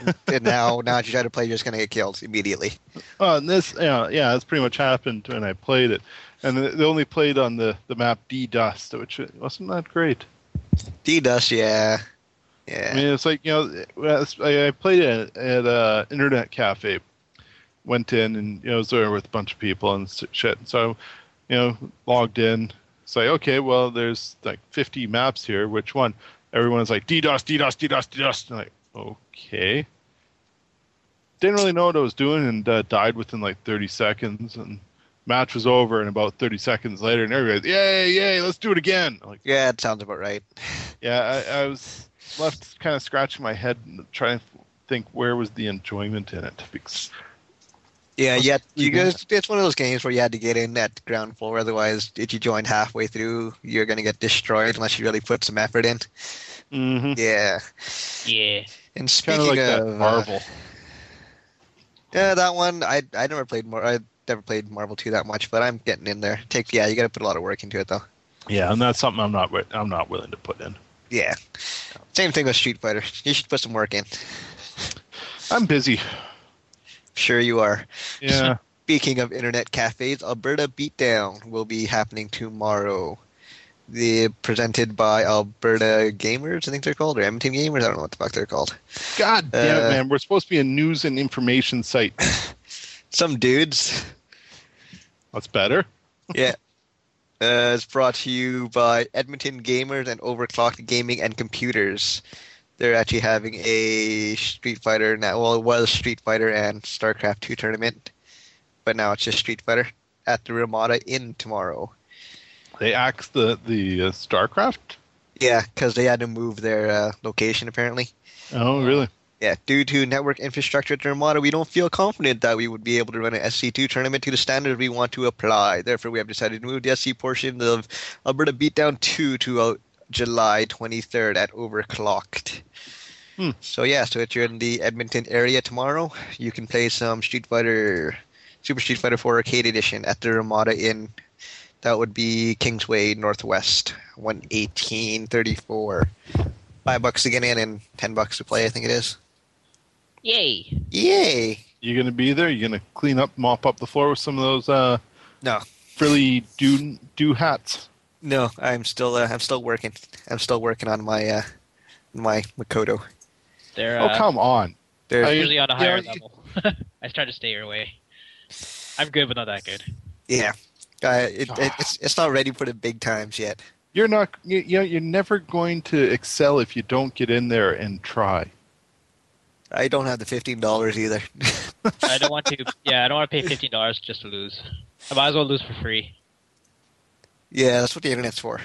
and, and now, now if you try to play, you're just gonna get killed immediately. Oh, and this, yeah, yeah, that's pretty much happened when I played it, and they only played on the the map D Dust, which wasn't that great. D Dust, yeah, yeah. I mean, it's like you know, I played it at a internet cafe. Went in and you know was there with a bunch of people and shit. So, you know, logged in. Say, okay, well, there's like 50 maps here. Which one? Everyone's like DDoS, DDoS, DDoS, DDoS. And I'm like, okay. Didn't really know what I was doing and uh, died within like 30 seconds. And match was over. And about 30 seconds later, and everybody's, yay, yay, let's do it again. I'm like, yeah, it sounds about right. yeah, I, I was left kind of scratching my head and trying to think where was the enjoyment in it. Because Yeah, Let's yeah. You guys, it's one of those games where you had to get in at ground floor. Otherwise, if you join halfway through, you're gonna get destroyed unless you really put some effort in. mm-hmm. Yeah. Yeah. And kind speaking of like that of uh, Marvel. yeah, that one I I never played more. I never played Marvel two that much, but I'm getting in there. Take yeah, you got to put a lot of work into it though. yeah, and that's something I'm not I'm not willing to put in. Yeah. Same thing with Street Fighter. You should put some work in. I'm busy. Sure you are. Yeah, Speaking of internet cafes, Alberta Beatdown will be happening tomorrow. The presented by Alberta Gamers, I think they're called, or Edmonton Gamers. I don't know what the fuck they're called. God damn it, Uh, man! We're supposed to be a news and information site. Some dudes. That's better. yeah. Uh, it's brought to you by Edmonton Gamers and Overclocked Gaming and Computers. They're actually having a Street Fighter now. Well, it was Street Fighter and StarCraft 2 tournament, but now it's just Street Fighter at the Ramada Inn tomorrow. They axed the the uh, StarCraft. Yeah, because they had to move their uh, location apparently. Oh, really? Yeah, due to network infrastructure at the Ramada, we don't feel confident that we would be able to run an SC2 tournament to the standards we want to apply. Therefore, we have decided to move the SC portion of Alberta Beatdown 2 to uh, July 23rd at Overclocked. Hmm. So yeah, so if you're in the Edmonton area tomorrow, you can play some Street Fighter, Super Street Fighter 4 Arcade Edition at the Ramada Inn. That would be Kingsway Northwest, 11834. Five bucks to get in and ten bucks to play, I think it is. Yay. Yay! You're gonna be there? You're gonna clean up, mop up the floor with some of those uh, No, frilly do do hats? no, I'm still, uh, I'm still working. I'm still working on my, uh, my Makoto. They're oh, uh, come on! There's, I- usually on a higher level. I try to stay your way. I'm good, but not that good. yeah, uh, it, it, it's it's not ready for the big times yet. You're not. You, you know, you're never going to excel if you don't get in there and try. I don't have the fifteen dollars either. I don't want to. Yeah, I don't want to pay fifteen dollars just to lose. I might as well lose for free. yeah, that's what the internet's for.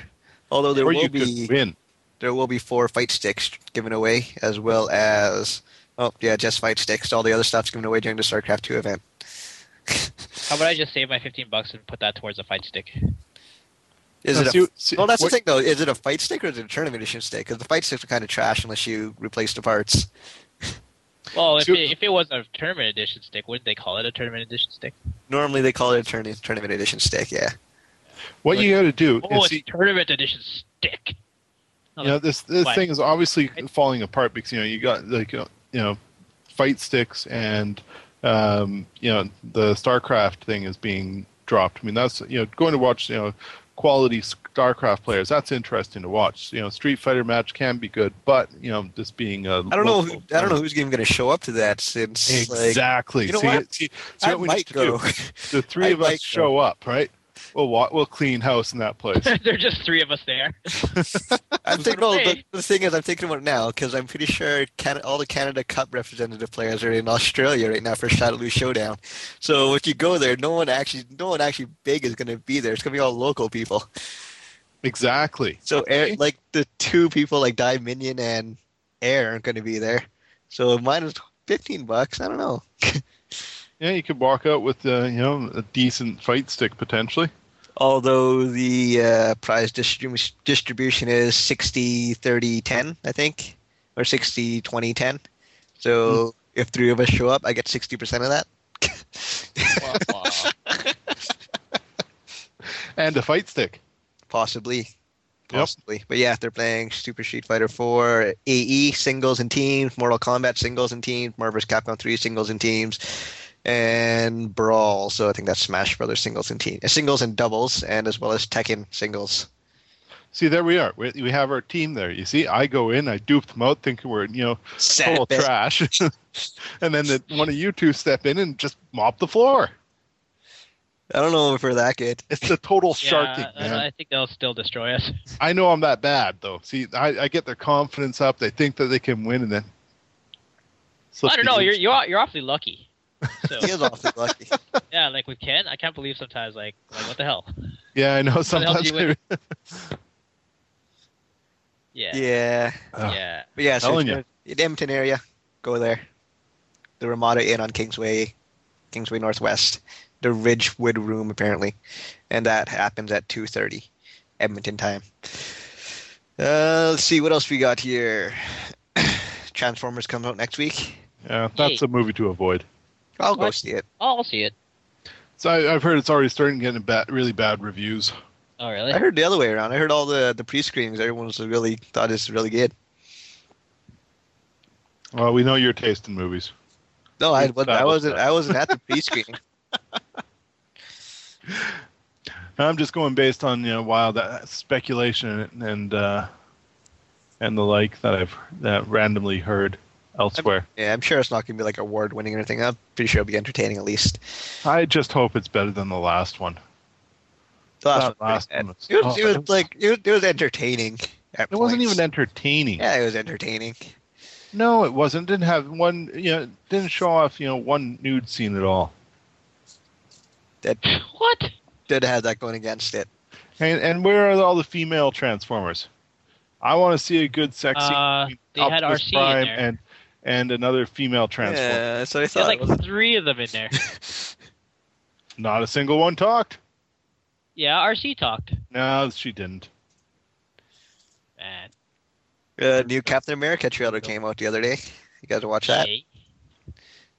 Although there or will you be win. there will be four fight sticks given away, as well as oh yeah, just fight sticks. All the other stuff's given away during the StarCraft two event. How about I just save my fifteen bucks and put that towards a fight stick? Is Now, it a see- see- Well, that's what- the thing, though. Is it a fight stick or is it a tournament edition stick? Because the fight sticks are kind of trash unless you replace the parts. Well, if So- it, if it was a tournament edition stick, wouldn't they call it a tournament edition stick? Normally they call it a tourna- tournament edition stick. Yeah. What you got to do Oh, it's see, tournament edition stick. you know this this What? thing is obviously falling apart because you know you got like uh, you know fight sticks and um, you know the StarCraft thing is being dropped. I mean that's you know going to watch you know quality StarCraft players. That's interesting to watch. You know Street Fighter match can be good, but you know this being a I don't know. Who, I don't know who's even going to show up to that since like exactly. you know see, what? see, see I what we might go. do. The three I of us might show up, right? We'll wa- we'll clean house in that place. there are just three of us there. I'm thinking. No, the, the thing is, I'm thinking about now because I'm pretty sure Can- all the Canada Cup representative players are in Australia right now for Shadowloo Showdown. So if you go there, no one actually, no one actually big is going to be there. It's going to be all local people. exactly. So eh, air, like the two people like Dieminion and Air aren't going to be there. So mine is 15 bucks. I don't know. Yeah, you could walk out with uh, you know a decent fight stick potentially. Although the uh, prize distribu- distribution is 60 30 10, I think, or 60 20 10. So if three of us show up, I get 60% of that. And a fight stick. Possibly. Yep. Possibly. But yeah, they're playing Super Street Fighter 4, AE singles and teams, Mortal Kombat singles and teams, Marvel vs. Capcom 3 singles and teams, and Brawl. So I think that's Smash Brothers singles and teams, singles and doubles, and as well as Tekken singles. See, there we are. We, we have our team there. You see, I go in, I dupe them out, thinking we're you know total Sad bit. trash, and then the, one of you two step in and just mop the floor. I don't know if we're that good. It's the total Yeah, sharking, I- man. I think they'll still destroy us. I know I'm that bad though. See, I, I get their confidence up. They think that they can win, and then slip I don't know. You're you're you're awfully lucky. So He is awfully lucky. yeah, like with Ken, I can't believe sometimes like like what the hell? yeah, I know. Sometimes did I- Yeah, Yeah. Ugh. yeah. But yeah, so Telling if you're in Edmonton area, go there. The Ramada Inn on Kingsway, Kingsway Northwest. The Ridgewood Room, apparently. And that happens at 2.30 Edmonton time. Uh, let's see, what else we got here? Transformers comes out next week. yeah, that's Yay. a movie to avoid. I'll go What? see it. I'll see it. So I, I've heard it's already starting getting bad, really bad reviews. Oh, really? I heard the other way around. I heard all the, the pre-screenings. Everyone was really thought it's really good. Well, we know your taste in movies. No, I, We've wasn't, I wasn't. I wasn't at the pre-screening. I'm just going based on you know wild uh, speculation and uh, and the like that I've that randomly heard elsewhere. yeah, I'm sure it's not going to be like award-winning or anything. I'm pretty sure it'll be entertaining at least. I just hope it's better than the last one. The last, That one last one was- it was, oh, it was it was- like it was, it was entertaining. At It wasn't even entertaining. Yeah, it was entertaining. No, it wasn't. Didn't have one. You know, didn't show off. You know, one nude scene at all. That What? did have that going against it. And and where are all the female Transformers? I want to see a good sexy. Uh, between they had Optimus Arcee in Prime there. and and another female Transformer. Yeah, so I There's thought like it was, three of them in there. Not a single one talked. Yeah, Arcee talked. No, she didn't. Man, uh, new Captain America trailer came out the other day. You guys watch that? Yay.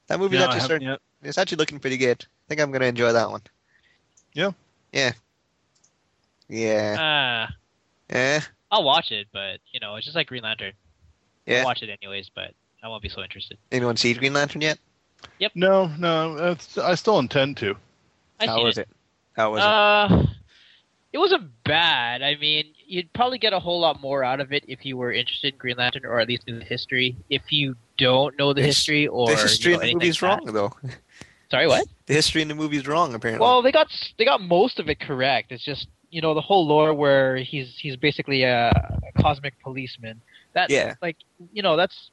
That movie's No, I actually haven't starting, yet. it's actually looking pretty good. I think I'm gonna enjoy that one. Yeah. Yeah. Yeah. Uh, Eh. I'll watch it, but you know, it's just like Green Lantern. Yeah. I'll watch it anyways, but I won't be so interested. Anyone see Green Lantern yet? Yep. No, no. I still intend to. I How was it? How was it? Uh, it wasn't bad. I mean, you'd probably get a whole lot more out of it if you were interested in Green Lantern, or at least in the history. If you don't know the The history, or the history you know, in the anything movie's like wrong, though. Sorry, what? The history in the movie's wrong, apparently. Well, they got they got most of it correct. It's just you know the whole lore where he's he's basically a, a cosmic policeman. That Yeah. like you know that's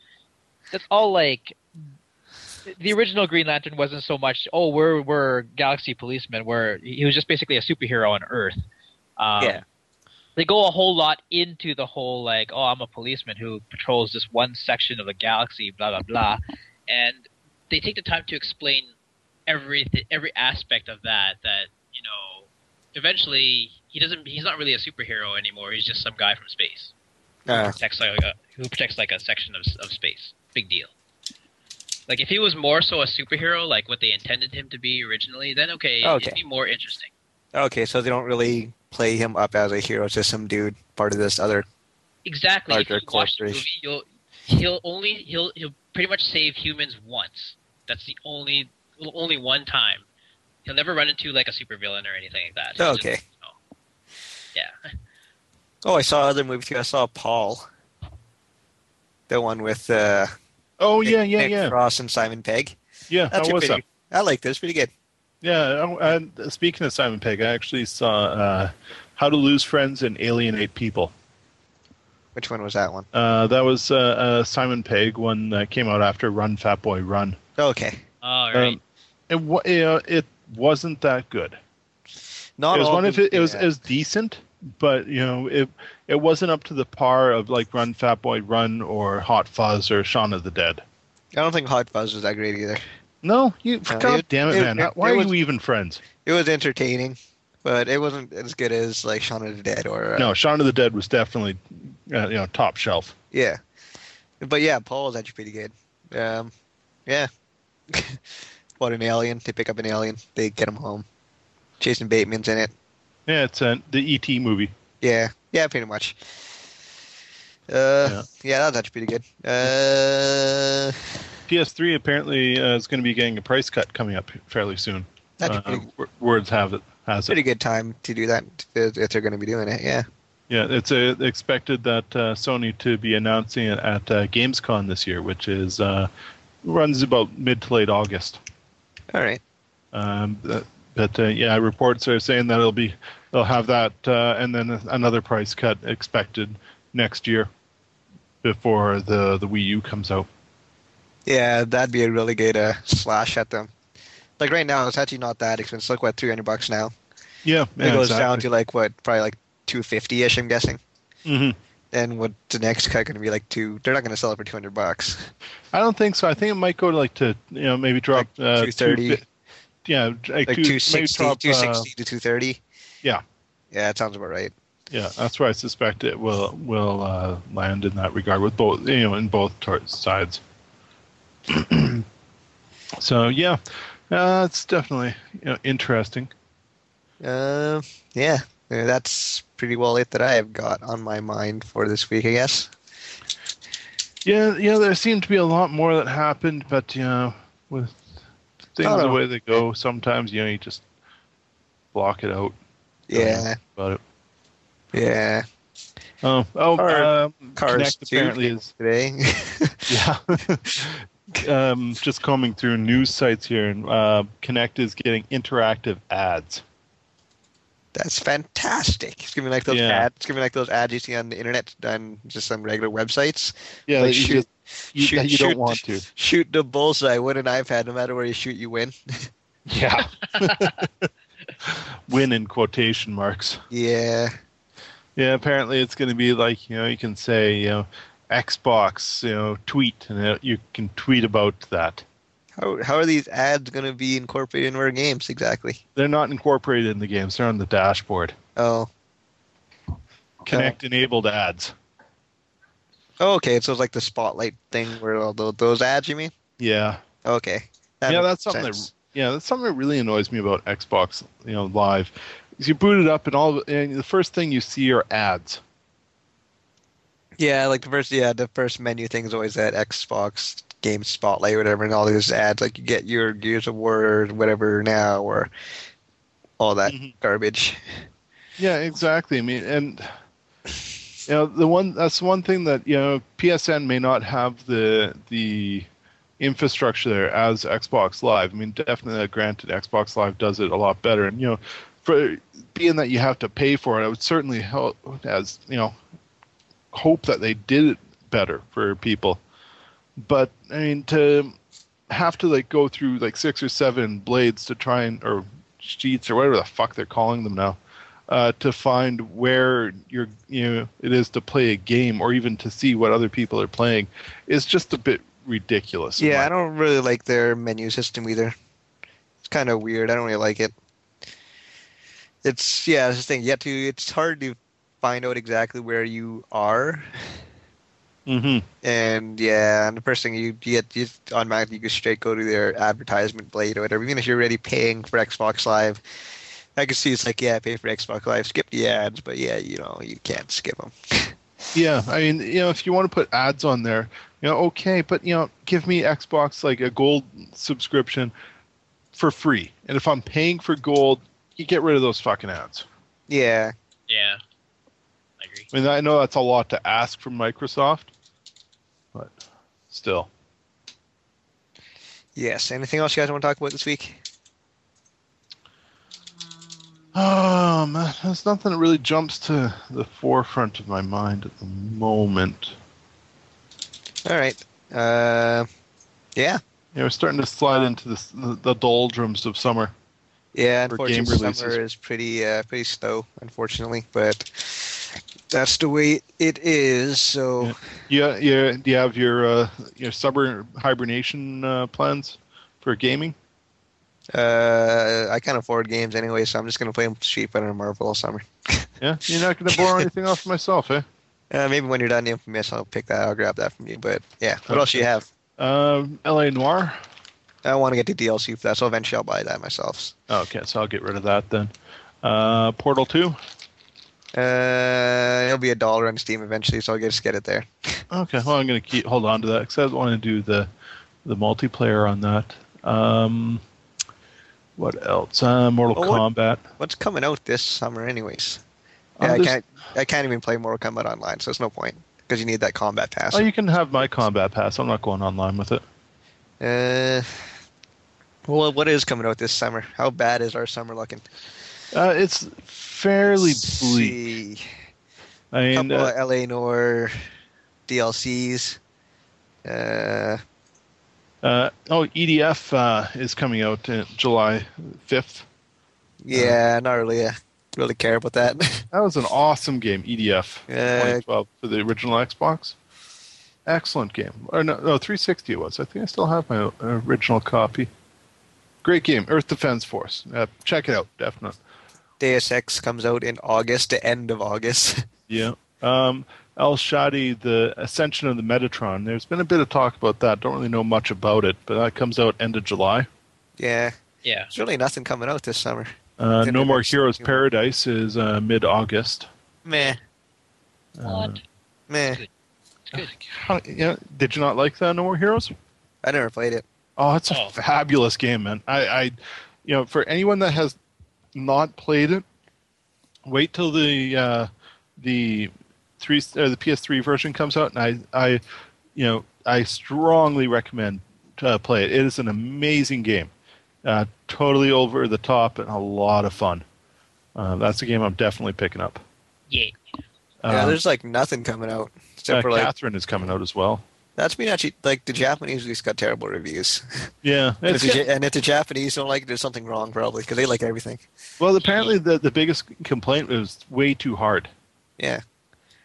that's all like the original Green Lantern wasn't so much oh we're we're galaxy policemen where he was just basically a superhero on Earth. Um, Yeah. They go a whole lot into the whole like oh I'm a policeman who patrols this one section of the galaxy blah blah blah, and they take the time to explain every every aspect of that that you know eventually he doesn't he's not really a superhero anymore. He's just some guy from space. Uh, protects like a, who protects like a section of, of space big deal Like if he was more so a superhero, like what they intended him to be originally, then okay, Okay. it'd be more interesting. Okay, so they don't really play him up as a hero, just some dude part of this other. Exactly. If Larger you watch the movie, you'll he'll only he'll he'll pretty much save humans once. That's the only only one time. He'll never run into like a supervillain or anything like that. He'll just- Okay. oh. yeah. Oh, I saw other movie too. I saw Paul, the one with uh, Oh yeah, Nick- yeah, Nick yeah, Frost and Simon Pegg. yeah. That's How was pretty, that? I like this. Pretty good. Yeah. oh, And speaking of Simon Pegg, I actually saw uh, How to Lose Friends and Alienate People. Which one was that one? Uh, that was uh, uh, Simon Pegg one that came out after Run Fat Boy Run. Okay, All right. Um, it wa- it wasn't that good. not it was all one of it. It was yeah. it was decent, but you know it it wasn't up to the par of like Run Fat Boy Run or Hot Fuzz or Shaun of the Dead. I don't think Hot Fuzz was that great either. No, you No, God it- damn it, it- man! it- Why are was- you even friends? It was entertaining, but it wasn't as good as like Shaun of the Dead or uh, No, Shaun of the Dead was definitely uh, you know top shelf. Yeah, but yeah, Paul was actually pretty good. Um, yeah, what an alien! They pick up an alien, they get him home. Jason Bateman's in it. Yeah, it's uh, the ET movie. Yeah, yeah, pretty much. Uh, yeah, that was actually pretty good. Uh, PS3 apparently uh, is going to be getting a price cut coming up fairly soon. that's Uh, pretty, words have it has it. pretty good time to do that if they're going to be doing it. Yeah. Yeah, it's uh, expected that uh, Sony to be announcing it at uh, Gamescom this year, which is uh, runs about mid to late August. All right. Um, but uh, yeah, reports are saying that it'll be they'll have that uh, and then another price cut expected next year before the the Wii U comes out. Yeah, that'd be a really good uh, slash at them. Like right now, it's actually not that expensive. Like what, three hundred bucks now? Yeah, It yeah, goes down to like what, probably like two fifty ish. I'm guessing. Mm-hmm. And what the next cut going to be like two? They're not going to sell it for two hundred bucks. I don't think so. I think it might go to like to you know maybe drop Like uh, 230. two Yeah, like, Like two, two maybe sixty, drop, two uh, to two thirty. yeah. Yeah, that sounds about right. Yeah, that's where I suspect it will will uh, land in that regard with both you know in both sides. so yeah, uh, it's definitely you know interesting. Uh, yeah, that's pretty well it that I have got on my mind for this week, I guess. Yeah, yeah, there seemed to be a lot more that happened, but you know, with things the way they go, sometimes you know you just block it out. Yeah, about it. yeah. Oh, oh, Card- um, Cars Kinect apparently is today. Yeah. um, just combing through news sites here, and uh, Kinect is getting interactive ads. That's fantastic. It's gonna be like those Yeah. ads. It's gonna be like those ads you see on the internet on just some regular websites. Yeah, Like you shoot- just you, shoot- you don't want to. Shoot the bullseye. Win an iPad. No matter where you shoot, you win. Yeah. Win in quotation marks. yeah. Yeah, apparently it's going to be like you know you can say you know Xbox you know tweet and uh, you can tweet about that. How how are these ads going to be incorporated into our games exactly? They're not incorporated in the games; they're on the dashboard. Oh. Kinect enabled ads. Oh, okay. So it's like the spotlight thing where all those, those ads. You mean? Yeah, Okay. yeah, that's something sense. that yeah, that's something that really annoys me about Xbox. You know, live. Is you boot it up and all, and the first thing you see are ads. Yeah, like the first yeah, the first menu thing is always that Xbox game spotlight or whatever, and all these ads like you get your Gears of War whatever now or all that Mhm. garbage. Yeah, exactly. I mean, and you know, the one that's one thing that you know PSN may not have the the infrastructure there as Xbox Live. I mean, definitely, uh, granted, Xbox Live does it a lot better, and you know, for being that you have to pay for it, I would certainly help as you know hope that they did it better for people. But I mean, to have to like go through like six or seven blades to try and or sheets or whatever the fuck they're calling them now uh, to find where you're you know it is to play a game or even to see what other people are playing is just a bit ridiculous. Yeah, I don't really like their menu system either. It's kind of weird. I don't really like it. It's yeah, it's the thing. You have to. It's hard to find out exactly where you are Mm-hmm. And yeah, and the first thing you you get you automatically go straight go to their advertisement blade or whatever. Even if you're already paying for Xbox Live, I can see it's like yeah, pay for Xbox Live, skip the ads, but yeah, you know you can't skip them. Yeah, I mean, you know, if you want to put ads on there, you know, okay, but you know, give me Xbox like a gold subscription for free, and if I'm paying for gold, you get rid of those fucking ads. yeah, Yeah. I mean, I know that's a lot to ask from Microsoft, but still. yes. Anything else you guys want to talk about this week? Oh man, there's nothing that really jumps to the forefront of my mind at the moment. All right. Uh, yeah, Yeah, we're starting to slide into this, the, the doldrums of summer. yeah. For Unfortunately, summer is pretty uh, pretty slow, unfortunately, but that's the way it is. So. Yeah, yeah. Do you have your uh, your summer hibernation uh, plans for gaming? Uh, I can't afford games anyway, so I'm just gonna play them Fighter and Marvel all summer. Yeah, you're not going to borrow anything off myself, eh? Uh, maybe when you're done the Infamous, I'll pick that. I'll grab that from you. But yeah, what else do you have? Um, L.A. Noire. I want to get the DLC for that, so eventually I'll buy that myself. Oh, okay, so I'll get rid of that then. Uh, Portal Two. Uh, it'll be a dollar on Steam eventually, so I'll just get it there. Okay, well I'm going to keep hold on to that because I want to do the the multiplayer on that. Um, what else? Uh, Mortal Oh, what- Kombat. What's coming out this summer, anyways? Oh, Yeah, I can't. I can't even play Mortal Kombat online, so it's no point because you need that combat pass. Oh, you can have my combat pass. I'm not going online with it. Uh, well, what is coming out this summer? How bad is our summer looking? Uh, it's fairly Let's bleak. see. I mean, couple uh, of L.A. Noire DLCs. Uh, uh, oh, EDF uh, is coming out in July 5th. yeah, not really. Uh, really care about that. That was an awesome game, EDF Uh, 2012 for the original Xbox. Excellent game. Or no, no, 360 it was. I think I still have my original copy. Great game, Earth Defense Force. Uh, check it out, definitely. Deus Ex comes out in August, the end of August. Yeah. Um, El Shaddai, the Ascension of the Metatron. There's been a bit of talk about that. Don't really know much about it, but that comes out end of July. yeah, Yeah. there's really nothing coming out this summer. Uh, no More Heroes you. Paradise is uh, mid August. Meh, What? meh. Good. How, yeah, did you not like that No More Heroes? I never played it. Oh, it's a Oh. fabulous game, man. I, I, you know, for anyone that has not played it, wait till the uh, the three or the PS3 version comes out, and I, I, you know, I strongly recommend uh, play it. It is an amazing game, uh, totally over the top and a lot of fun. Uh, that's a game I'm definitely picking up. Yeah. yeah, Um, there's like nothing coming out except uh, for like Catherine is coming out as well. That's been actually like the Japanese release got terrible reviews. Yeah, and, if the, and if the Japanese don't like it, there's something wrong probably because they like everything. well. Apparently, the the biggest complaint was way too hard. Yeah,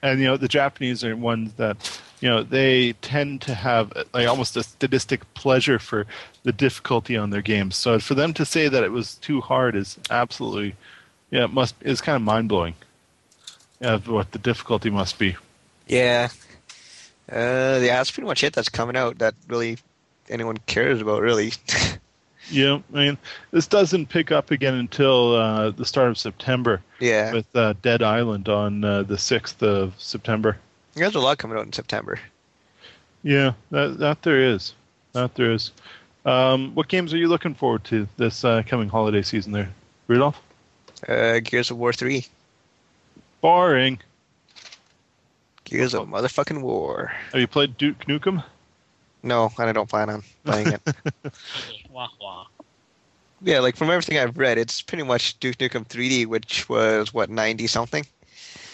and you know the Japanese are ones that you know they tend to have like almost a sadistic pleasure for the difficulty on their games. So for them to say that it was too hard is absolutely yeah it must is kind of mind blowing. Of what the difficulty must be. yeah, uh, yeah. That's pretty much it. That's coming out that really anyone cares about really. Yeah, I mean this doesn't pick up again until uh, the start of September yeah, with uh, Dead Island on uh, the sixth of September. there's a lot coming out in September. Yeah, that that there is, that there is. Um, what games are you looking forward to this uh, coming holiday season? There, Rudolph. Uh, Gears of War three. Boring. Gears of motherfucking War. Have you played Duke Nukem? No, and I don't plan on playing it. Wah, wah. yeah, like from everything I've read, it's pretty much Duke Nukem 3D, which was what 90 something.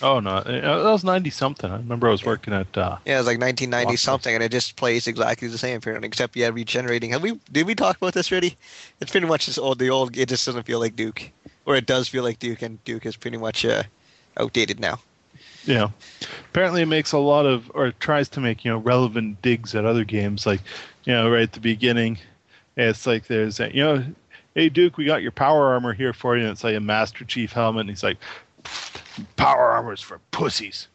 Oh no, uh, that was ninety something. I remember I was working at. Uh, Yeah, it was like 1990 something, and it just plays exactly the same apparently, except yeah, regenerating. Have we did we talk about this already? It's pretty much just old. The old. It just doesn't feel like Duke, or it does feel like Duke, and Duke is pretty much uh, outdated now. Know, apparently it makes a lot of or tries to make you know relevant digs at other games. Like, you know, right at the beginning, it's like there's a, you know, hey Duke, we got your power armor here for you. And it's like a Master Chief helmet, and he's like, power armor's for pussies.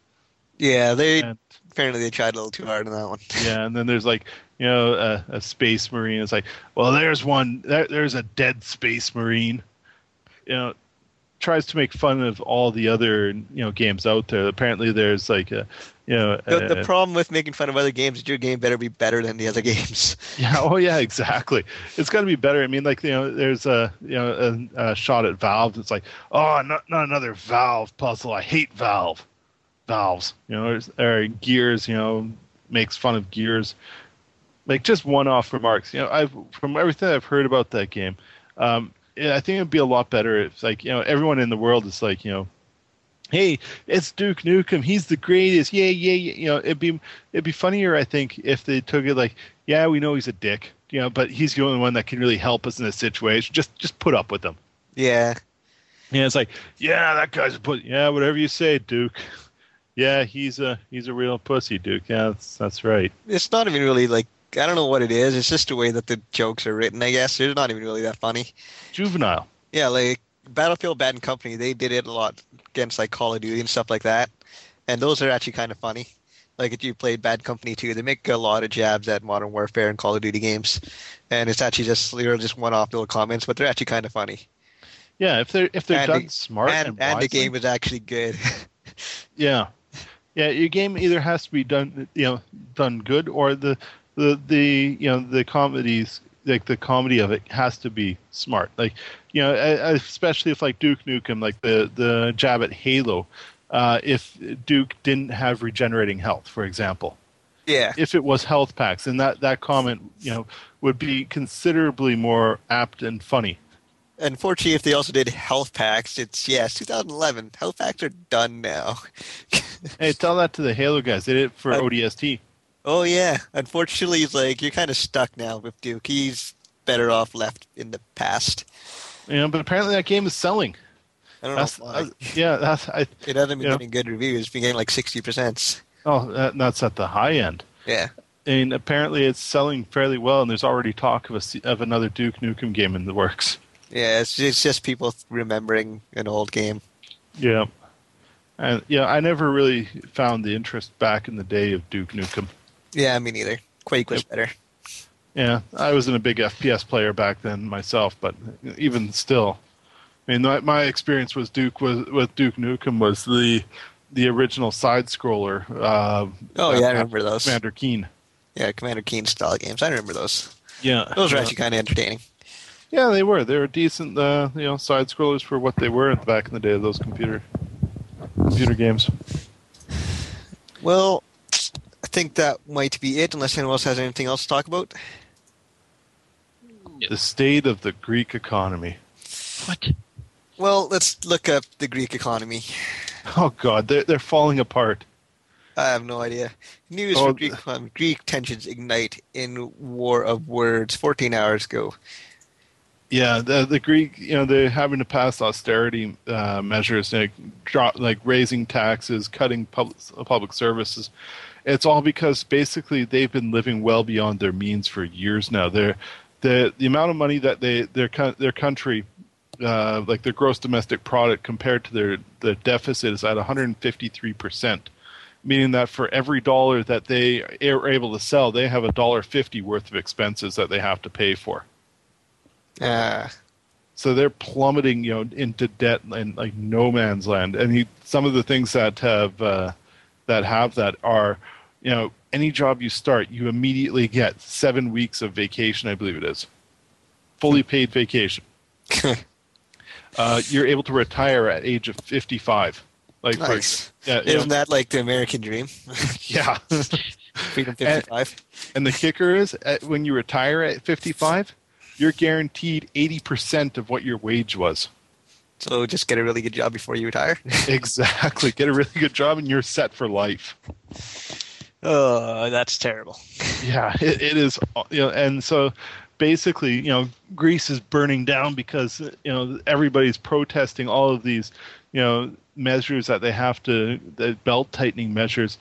Yeah, they And apparently they tried a little too hard on that one. Yeah, and then there's like you know a, a space marine. It's like, well, there's one. There, there's a dead space marine. You know, tries to make fun of all the other you know games out there. Apparently, there's like a you know The, a- the problem with making fun of other games is your game better be better than the other games. Yeah. Oh, yeah. Exactly. It's got to be better. I mean, like you know, there's a you know a, a shot at Valve. It's like, oh, not not another Valve puzzle. I hate Valve. Valves. You know, or Gears. You know, makes fun of Gears. Like just one-off remarks. You know, I've from everything I've heard about that game, um, I think it'd be a lot better if like you know everyone in the world is like you know. Hey, it's Duke Nukem. He's the greatest. Yeah, yeah, yeah. You know, it'd be it'd be funnier, I think, if they took it like, yeah, we know he's a dick, you know, but he's the only one that can really help us in this situation. Just just put up with him. Yeah, Yeah, it's like, yeah, that guy's a put. Yeah, whatever you say, Duke. Yeah, he's a he's a real pussy, Duke. Yeah, that's that's right. it's not even really like I don't know what it is. It's just the way that the jokes are written. I guess they're not even really that funny. Juvenile. Yeah, like Battlefield Bad and Company, they did it a lot against like Call of Duty and stuff like that, and those are actually kind of funny. Like if you played Bad Company too, they make a lot of jabs at Modern Warfare and Call of Duty games, and it's actually just they're just one-off little comments, but they're actually kind of funny. Yeah, if they're if they're And done the- smart and and, and the game is actually good. Yeah, yeah. Your game either has to be done, you know, done good, or the the the you know the comedies like the comedy of it has to be smart. Like you know, especially if like Duke Nukem, like the the jab at Halo. Uh, if Duke didn't have regenerating health, for example, yeah, if it was health packs, then that that comment you know would be considerably more apt and funny. unfortunately, if they also did health packs, it's yes, 2011. Health packs are done now. Hey, tell that to the Halo guys. They did it for Uh, ODST. Oh yeah, unfortunately, like you're kind of stuck now with Duke. He's better off left in the past. You know, but apparently that game is selling. I don't That's, know why. that's- yeah, that's I, It hasn't been getting good reviews. It's been getting like sixty percent. oh that, that's at the high end. Yeah. And apparently it's selling fairly well, and there's already talk of a of another Duke Nukem game in the works. Yeah, it's, it's just people remembering an old game. Yeah, and yeah, I never really found the interest back in the day of Duke Nukem. Yeah, me neither. Quake was Yep. better. Yeah, I wasn't a big FPS player back then myself, but even still, I mean, my, my experience was Duke was with Duke Nukem was the the original side scroller. Uh, Oh yeah, I uh, remember those. Commander Keen. Yeah, Commander Keen style games. I remember those. Yeah, Those were Uh, actually kind of entertaining. Yeah, they were. They were decent, uh, you know, side scrollers for what they were back in the day of those computer computer games. Well, I think that might be it, unless anyone else has anything else to talk about. The state of the Greek economy. What? Well, let's look up the Greek economy. Oh God, they're they're falling apart. I have no idea. News Oh, for Greek economy. Greek tensions ignite in war of words 14 hours ago. Yeah, the the Greek, you know, they're having to pass austerity uh, measures, like drop, like raising taxes, cutting public public services. It's all because basically they've been living well beyond their means for years now. They're the the amount of money that they their their country, uh, like their gross domestic product compared to their the deficit is at 153 percent, meaning that for every dollar that they are able to sell, they have a dollar fifty worth of expenses that they have to pay for. Uh, So they're plummeting, you know, into debt and like no man's land. And he, some of the things that have uh, that have that are, you know, any job you start, you immediately get seven weeks of vacation. I believe it is fully paid vacation. Uh, you're able to retire at age of 55. Like, for- nice. yeah, Isn't know, that like the American dream? yeah. Freedom 55? and the kicker is, at, when you retire at 55, you're guaranteed 80% of what your wage was. So just get a really good job before you retire. Exactly. Get a really good job and you're set for life. oh, that's terrible. Yeah, it, it is. You know, and so basically, you know, Greece is burning down because you know everybody's protesting all of these, you know, measures that they have to, the belt tightening measures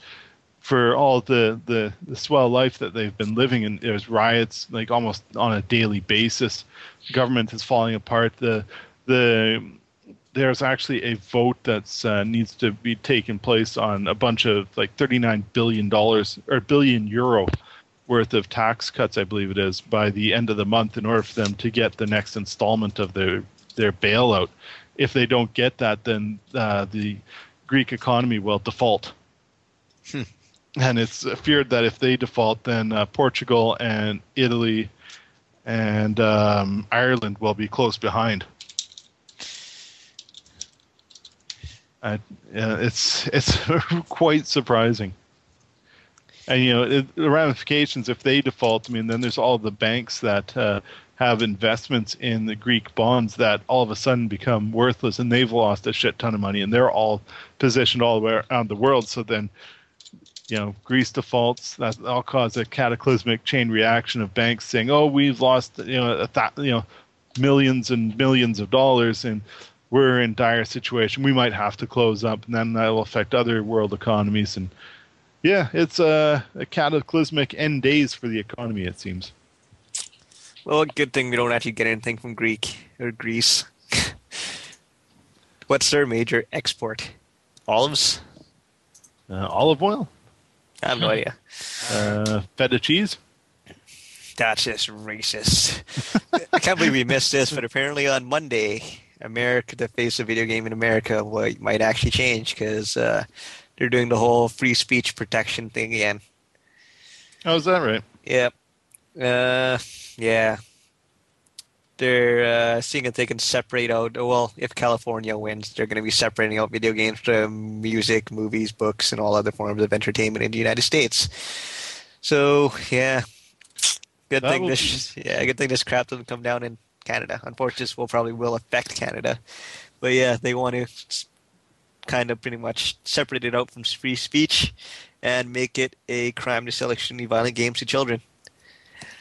for all the, the the swell life that they've been living. And there's riots like almost on a daily basis. The government is falling apart. The the there's actually a vote that's uh, needs to be taken place on a bunch of like 39 billion dollars or billion euro worth of tax cuts, I believe it is, by the end of the month in order for them to get the next installment of their their bailout. If they don't get that, then uh, the Greek economy will default. Hmm. And it's feared that if they default, then uh, Portugal and Italy and um, Ireland will be close behind. Uh, it's it's quite surprising. And you know it, the ramifications if they default. I mean, then there's all the banks that uh, have investments in the Greek bonds that all of a sudden become worthless, and they've lost a shit ton of money, and they're all positioned all the way around the world. So then, you know, Greece defaults. That'll cause a cataclysmic chain reaction of banks saying, "Oh, we've lost you know a th- you know millions and millions of dollars," and we're in dire situation. We might have to close up, and then that will affect other world economies. And yeah, it's a, a cataclysmic end days for the economy. It seems. Well, good thing we don't actually get anything from Greek or Greece. What's their major export? Olives? Uh, olive oil, I have no idea. uh, feta cheese. That's just racist. I can't believe we missed this, but apparently on Monday, America, the face of video game in America, well, might actually change because uh, they're doing the whole free speech protection thing again. Oh, is that right? Yep. Uh, yeah. They're uh, seeing if they can separate out. Well, if California wins, they're going to be separating out video games from music, movies, books, and all other forms of entertainment in the United States. So yeah, good That thing this. Yeah, good thing this crap doesn't come down in Canada. Unfortunately, this will probably will affect Canada. But yeah, they want to kind of pretty much separate it out from free speech and make it a crime to sell extremely violent games to children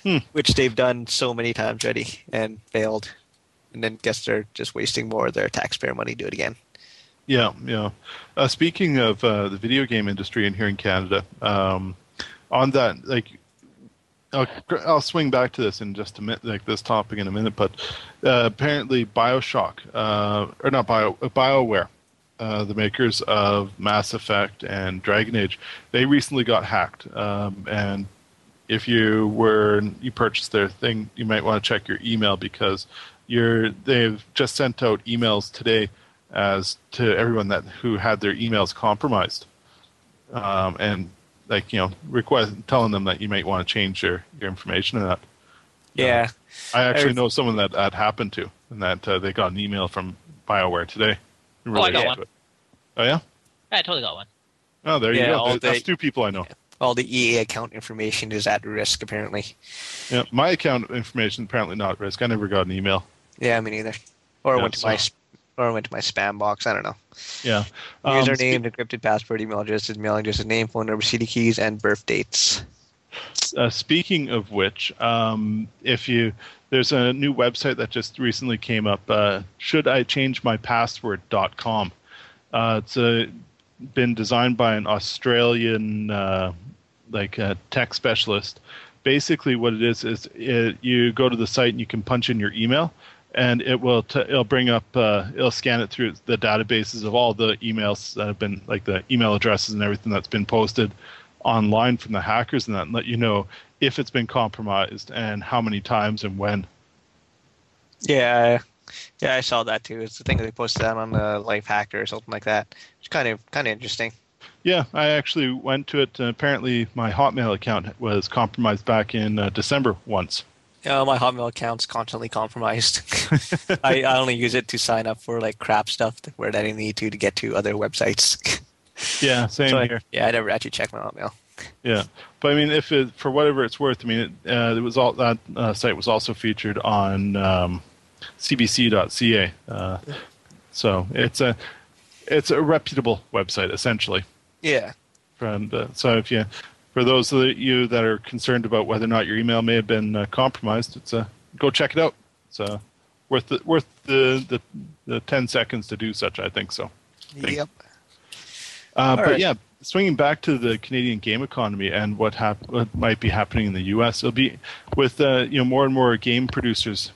Hmm. which they've done so many times already and failed. And then guess they're just wasting more of their taxpayer money to do it again. Yeah, yeah. Uh, speaking of uh, the video game industry in here in Canada, um, on that, like, I'll, I'll swing back to this in just a minute, like this topic in a minute. But uh, apparently, Bioshock, uh, or not Bio, Bioware, uh, the makers of Mass Effect and Dragon Age, they recently got hacked. Um, and if you were you purchased their thing, you might want to check your email because you're they've just sent out emails today as to everyone that who had their emails compromised, um, and like you know request telling them that you might want to change your your information and that. Yeah. I actually I- know someone that that happened to, and that uh, they got an email from Bioware today. Oh, I got related one. it. Oh yeah. I totally got one. Oh, there Yeah, you go. all That's day- two people I know. All the EA account information is at risk, apparently. Yeah, my account information apparently not at risk. I never got an email. Yeah, me neither. Or Yeah, went to my so- sp- or went to my spam box. I don't know. Yeah. Um, Username, encrypted password, email address, mailing address, name, phone number, CD keys, and birth dates. Uh, speaking of which, um, if you there's a new website that just recently came up. Uh, should I change my password.com? Uh, it's uh been designed by an Australian uh, like uh, tech specialist. Basically, what it is is it, you go to the site and you can punch in your email, and it will t- it'll bring up uh, it'll scan it through the databases of all the emails that have been like the email addresses and everything that's been posted online from the hackers and that and let you know if it's been compromised and how many times and when. Yeah, yeah, I saw that too. It's the thing that they posted that on the Lifehacker or something like that. It's kind of kind of interesting. Yeah, I actually went to it. And apparently, my Hotmail account was compromised back in uh, December once. Uh, my Hotmail account's constantly compromised. I, I only use it to sign up for like crap stuff where I didn't need to to get to other websites. Yeah, same So I- here. yeah, I never actually check my Hotmail. Yeah, but I mean, if it for whatever it's worth, I mean, it, uh, it was all that uh, site was also featured on um, CBC.ca. Uh, so it's a it's a reputable website essentially. Yeah, And so if you, for those of you that are concerned about whether or not your email may have been uh, compromised, it's uh, go check it out. It's uh, worth the worth the, the the ten seconds to do such. I think so. Thank- yep. Uh, but right. yeah, swinging back to the Canadian game economy and what hap- what might be happening in the U.S. It'll be with uh, you know more and more game producers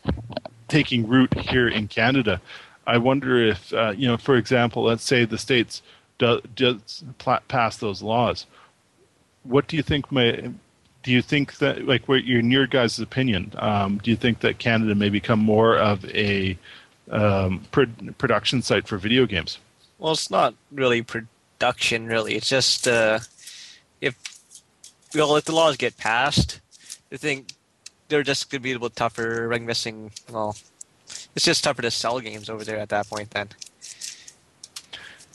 taking root here in Canada. I wonder if uh, you know, for example, let's say the states do, does pla- pass those laws. What do you think may do you think that like what in your guys' opinion um, do you think that canada may become more of a um, pro- production site for video games Well, it's not really production, really. It's just uh, if well, if the laws get passed, I think they're just going to be a little tougher. I'm guessing. Well, it's just tougher to sell games over there at that point. Then.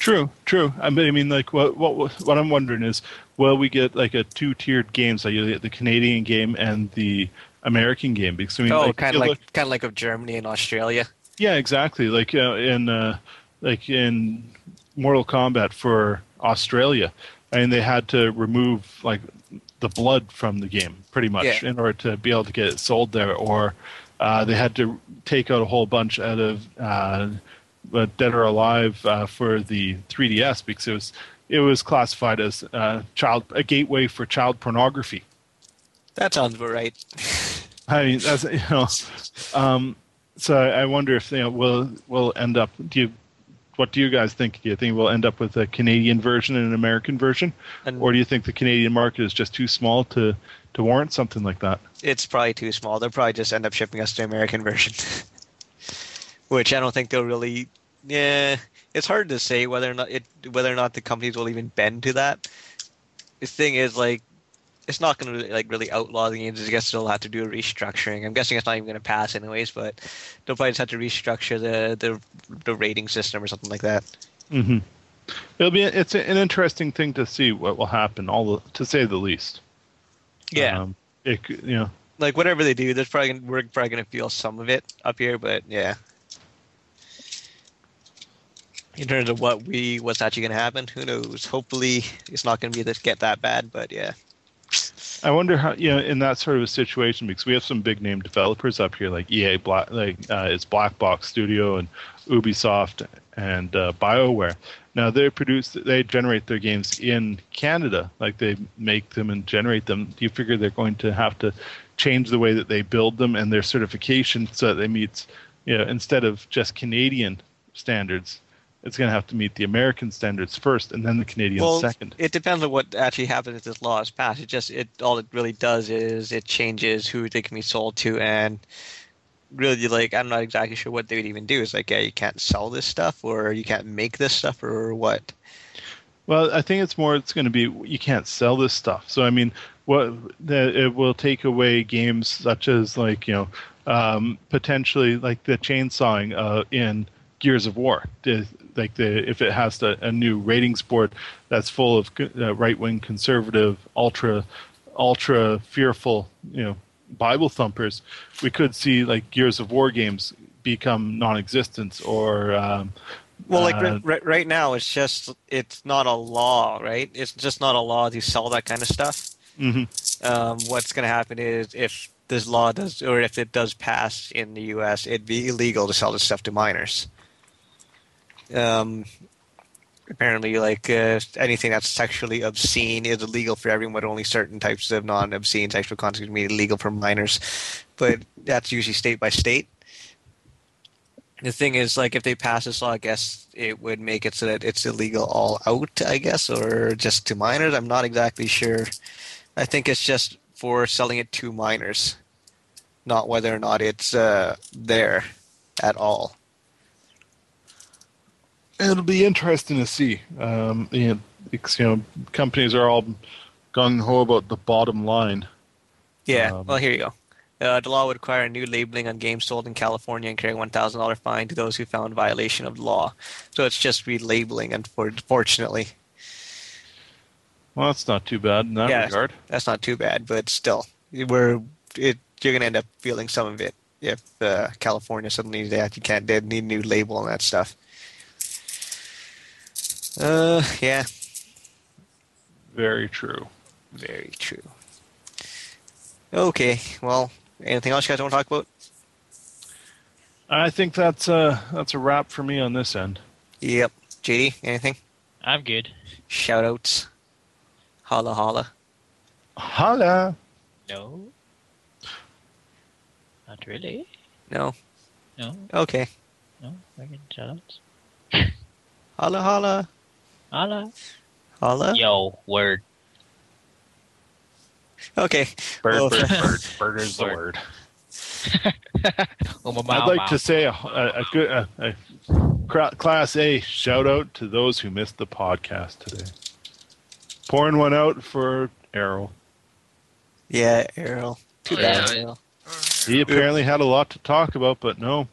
True true i mean, I mean like what, what what i'm wondering is will we get like a two-tiered games like you get the canadian game and the american game because i mean Oh, like, kind of like kind of like of Germany and Australia. Yeah, exactly. Like uh, in uh, like in Mortal Kombat for Australia, I mean they had to remove like the blood from the game pretty much Yeah. in order to be able to get it sold there, or uh, they had to take out a whole bunch out of uh, Dead or Alive uh, for the 3DS because it was it was classified as uh, child a gateway for child pornography. That sounds about right. I mean, that's you know, um, so I I wonder if you know we'll we'll end up. Do you? What do you guys think? Do you think we'll end up with a Canadian version and an American version, And or do you think the Canadian market is just too small to to warrant something like that? it's probably too small. They'll probably just end up shipping us the American version, which I don't think they'll really. Yeah, it's hard to say whether or not it whether or not the companies will even bend to that. The thing is, like, it's not going to like really outlaw the games. I guess they'll have to do a restructuring. I'm guessing it's not even going to pass anyways, but they'll probably just have to restructure the the the rating system or something like that. Mm-hmm. It'll be it's an interesting thing to see what will happen. All the, to say the least. Yeah. Um, it you know like whatever they do, there's probably we're probably going to feel some of it up here, but yeah. In terms of what we what's actually going to happen, who knows? Hopefully, it's not going to be this get that bad, but yeah. I wonder how you know in that sort of a situation because we have some big name developers up here like EA Black like uh, it's Black Box Studio and Ubisoft and uh, BioWare. Now they produce they generate their games in Canada like they make them and generate them. Do you figure they're going to have to change the way that they build them and their certification so that they meet you know instead of just Canadian standards it's going to have to meet the American standards first and then the Canadian well, second. it depends on what actually happens if this law is passed. It just it all it really does is it changes who they can be sold to, and really like I'm not exactly sure what they would even do. It's like yeah, you can't sell this stuff, or you can't make this stuff, or what. Well, I think it's more. It's going to be you can't sell this stuff. So I mean, what the, it will take away games such as like you know um, potentially like the chainsawing uh, in Gears of War. The, like the if it has the, a new ratings board that's full of uh, right wing conservative ultra ultra fearful you know Bible thumpers, we could see like Gears of War games become non-existent or. Um, Well, like uh, right, right, now, it's just it's not a law, right? It's just not a law to sell that kind of stuff. mhm. Um, what's going to happen is if this law does, or if it does pass in the U.S., it'd be illegal to sell this stuff to minors. Um, apparently, like uh, anything that's sexually obscene is illegal for everyone, but only certain types of non-obscene sexual content can be illegal for minors. But that's usually state by state. The thing is, like, if they pass this law, I guess it would make it so that it's illegal all out, I guess, or just to minors. I'm not exactly sure. I think it's just for selling it to minors, not whether or not it's uh, there at all. It'll be interesting to see. Um, you know, you know, companies are all gung ho about the bottom line. Yeah. Um, well, here you go. Uh, the law would require a new labeling on games sold in California and carry a one thousand dollar fine to those who found violation of the law. So it's just relabeling, unfortunately. Well, that's not too bad in that Yeah. regard. That's not too bad, but still, we're it. You're gonna end up feeling some of it if uh, California suddenly that you can't they need a new label and that stuff. Uh, yeah, Very true. very true. Okay, well, anything else you guys want to talk about? I think that's uh that's a wrap for me on this end. Yep. JD, anything? I'm good. Shout outs. Holla holla. Holla. No. Not really. No. No. Okay. No, fucking shoutouts. Holla, holla, Holla. holla. Yo, word. Okay. Bird, Well, bird, bird, bird is the Word. word. My I'd like to say a, a, a good a, a class A shout out to those who missed the podcast today. Pouring one out for Errol. Yeah, Errol. Too bad. yeah. He apparently had a lot to talk about, but no,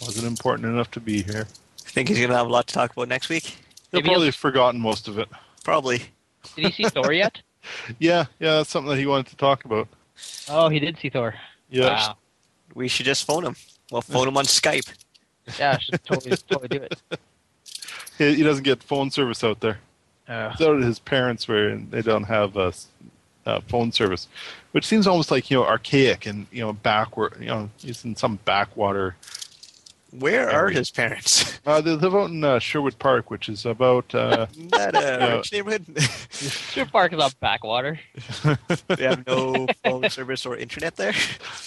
wasn't important enough to be here. Think he's gonna have a lot to talk about next week? He'll probably he'll- have forgotten most of it. Probably. Did he see Thor yet? Yeah, yeah, that's something that he wanted to talk about. Oh, he did see Thor. Yeah, Wow. We should just phone him. We'll phone him on Skype. Yeah, I should totally, totally do it. he, he doesn't get phone service out there. Uh, So his parents were, and they don't have a, uh, phone service, which seems almost like you know archaic and you know backward. You know, he's in some backwater. Where are his parents? Uh, they live out in uh, Sherwood Park, which is about. Uh, Not a Yeah. rich neighborhood. Sure Park is on backwater. they have no phone service or internet there.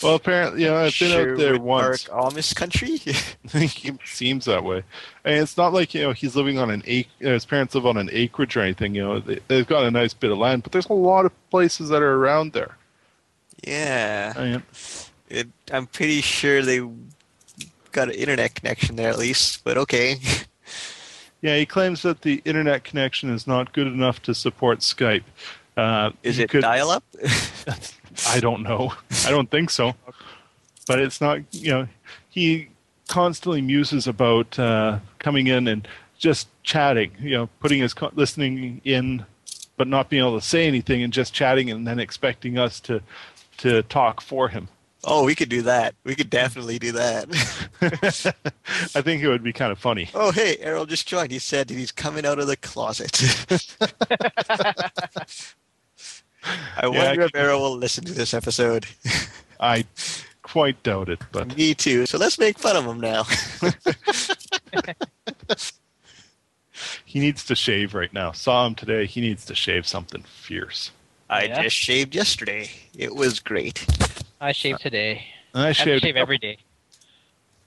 well, apparently, yeah, know, I've been out there once. Park, Amish country. it seems that way, and it's not like you know he's living on an ac- uh, His parents live on an acreage or anything. You know, they, they've got a nice bit of land, but there's a lot of places that are around there. yeah, I mean, it, I'm pretty sure they got an internet connection there at least. But okay. Yeah, he claims that the internet connection is not good enough to support Skype. Uh, Is it could- dial-up? I don't know. I don't think so. But it's not. You know, he constantly muses about uh, coming in and just chatting. You know, putting his co- listening in, but not being able to say anything and just chatting, and then expecting us to to talk for him. Oh, we could do that. We could definitely do that. I think it would be kind of funny. oh, hey, Errol just joined. He said he's coming out of the closet. I wonder I if Errol will listen to this episode. I quite doubt it, but Me too. So let's make fun of him now. he needs to shave right now. Saw him today. He needs to shave something fierce. I Yeah? just shaved yesterday. It was great. I shave today. And I I have to shave every day.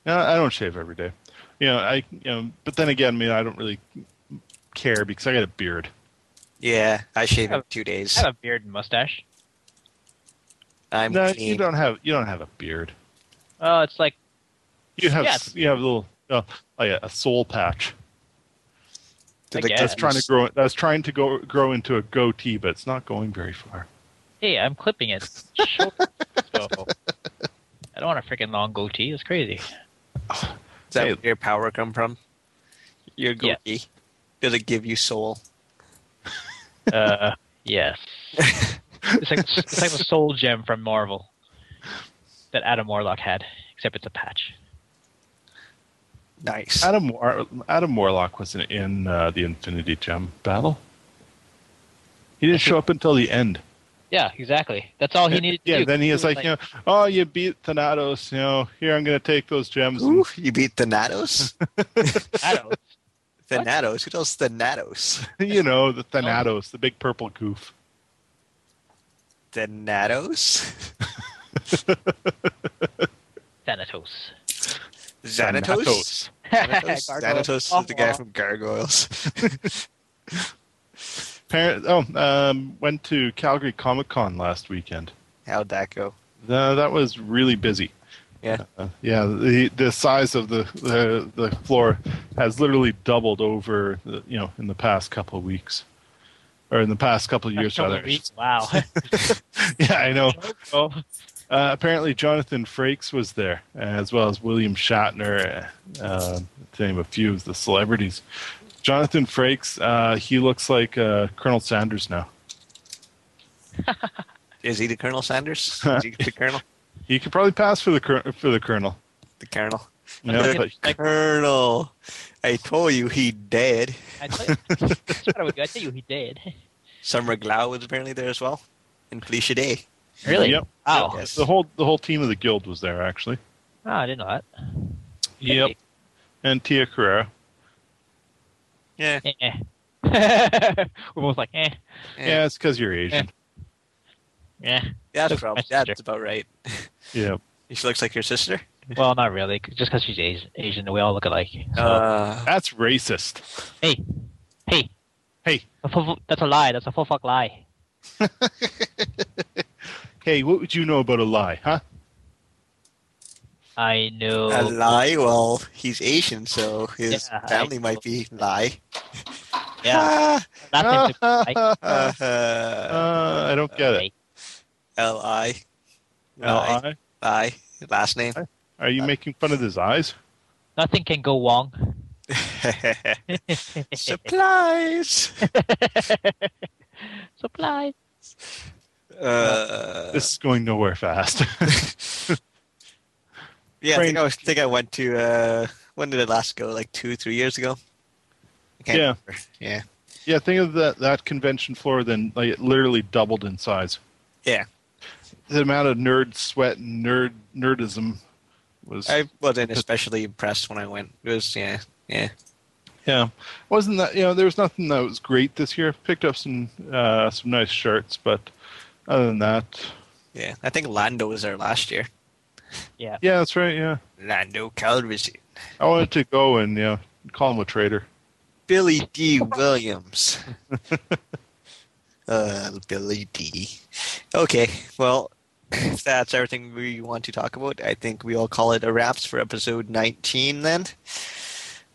No, I don't shave every day. You know, I you know, but then again, I mean, I don't really care because I got a beard. Yeah, I shave in have- two days. I have a beard and mustache. I'm no, clean. you don't have you don't have a beard. Oh, it's like You have Yeah. you have a little uh, like a, a soul patch I the guess. that's trying to grow. That's trying to go grow into a goatee, but it's not going very far. hey, I'm clipping it. Short. so, I don't want a freaking long goatee. It's crazy. Is that Hey. where your power come from? Your Yeah. goatee. Does it give you soul? Uh, yes. It's like it's like the soul gem from Marvel that Adam Warlock had, except it's a patch. Nice. Adam War- Adam Warlock was in, in uh, the Infinity Gem battle. He didn't show up until the end. Yeah, exactly. That's all he needed to yeah, do. then he was like, you know, oh, you beat Thanatos. You know, here I'm going to take those gems. and- Ooh, you beat Thanatos? Thanatos. Thanatos? Who knows Thanatos? you know, the oh. Thanatos, the big purple goof. Thanatos? Thanatos. Xanatos? Xanatos, Gargoyle. Xanatos is the guy Oh, from Gargoyles. Parent, oh, um, went to Calgary Comic Con last weekend. How'd that go? Uh, that was really busy. Yeah. Uh, yeah, the the size of the, the the floor has literally doubled over, the, you know, in the past couple of weeks, or in the past couple of years. Couple rather. of weeks. Wow. yeah, I know. oh, Uh, apparently, Jonathan Frakes was there, as well as William Shatner, uh, to name a few of the celebrities. Jonathan Frakes, uh, he looks like uh, Colonel Sanders now. Is he the Colonel Sanders? Is he the Colonel? He could probably pass for the cur- for the Colonel. The Colonel. You know, Okay. but Like- Colonel. I told you he dead. I told you, I would- tell you, he did. Summer Glau was apparently there as well. And Felicia Day. Really? Yep. Wow. Yes. the whole the whole team of the guild was there actually. Oh, I didn't know that. Yep. And Tia Carrere. Yeah. Eh. We're both like, eh, Yeah, it's because you're Asian. yeah. That's Looks probably that's about right. Yeah. She looks like your sister. Well, not really. Just because she's Asian, Asian, we all look alike. So, Uh, That's racist. hey, hey, Hey, that's a lie. That's a full fuck lie. hey, what would you know about a lie, huh? I know. a lie? Well, he's Asian, so his Yeah, I family might be lie. Yeah, that to be. Uh, Uh, I don't get it. L I. L-I? I. Last name. Are you making fun of his eyes? Nothing can go wrong. Supplies. Supplies. Uh, This is going nowhere fast. Yeah, I think I was think I went to. Uh, when did it last go? Like two, three years ago. Yeah. remember. Yeah. yeah, think of that that convention floor. Then like it literally doubled in size. Yeah. The amount of nerd sweat and nerd nerdism was. I wasn't especially impressed when I went. It was yeah, yeah. Yeah, wasn't that you know there was nothing that was great this year. Picked up some uh, some nice shirts, but other than that, Yeah, I think Lando was there last year. Yeah. yeah, that's right. Yeah, Lando Calrissian. I wanted to go and yeah, call him a traitor. Billy Dee Williams. uh, Billy Dee Okay, well, if that's everything we want to talk about, I think we all call it a wraps for episode 19 then.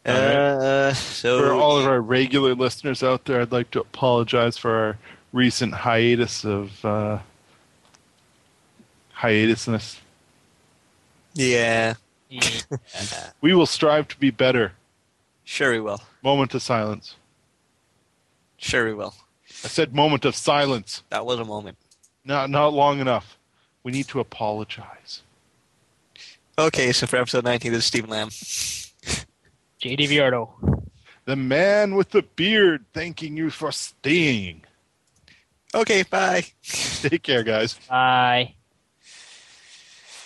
Uh, so For all of our regular listeners out there, I'd like to apologize for our recent hiatus of uh, hiatusness. Yeah, Yeah. We will strive to be better. sure we will. Moment of silence. Sure we will. I said moment of silence. That was a moment. Not not long enough. We need to apologize. Okay, so for episode 19, this is Stephen Lamb. JD Viardo. The man with the beard thanking you for staying. Okay, bye. Take care, guys. Bye.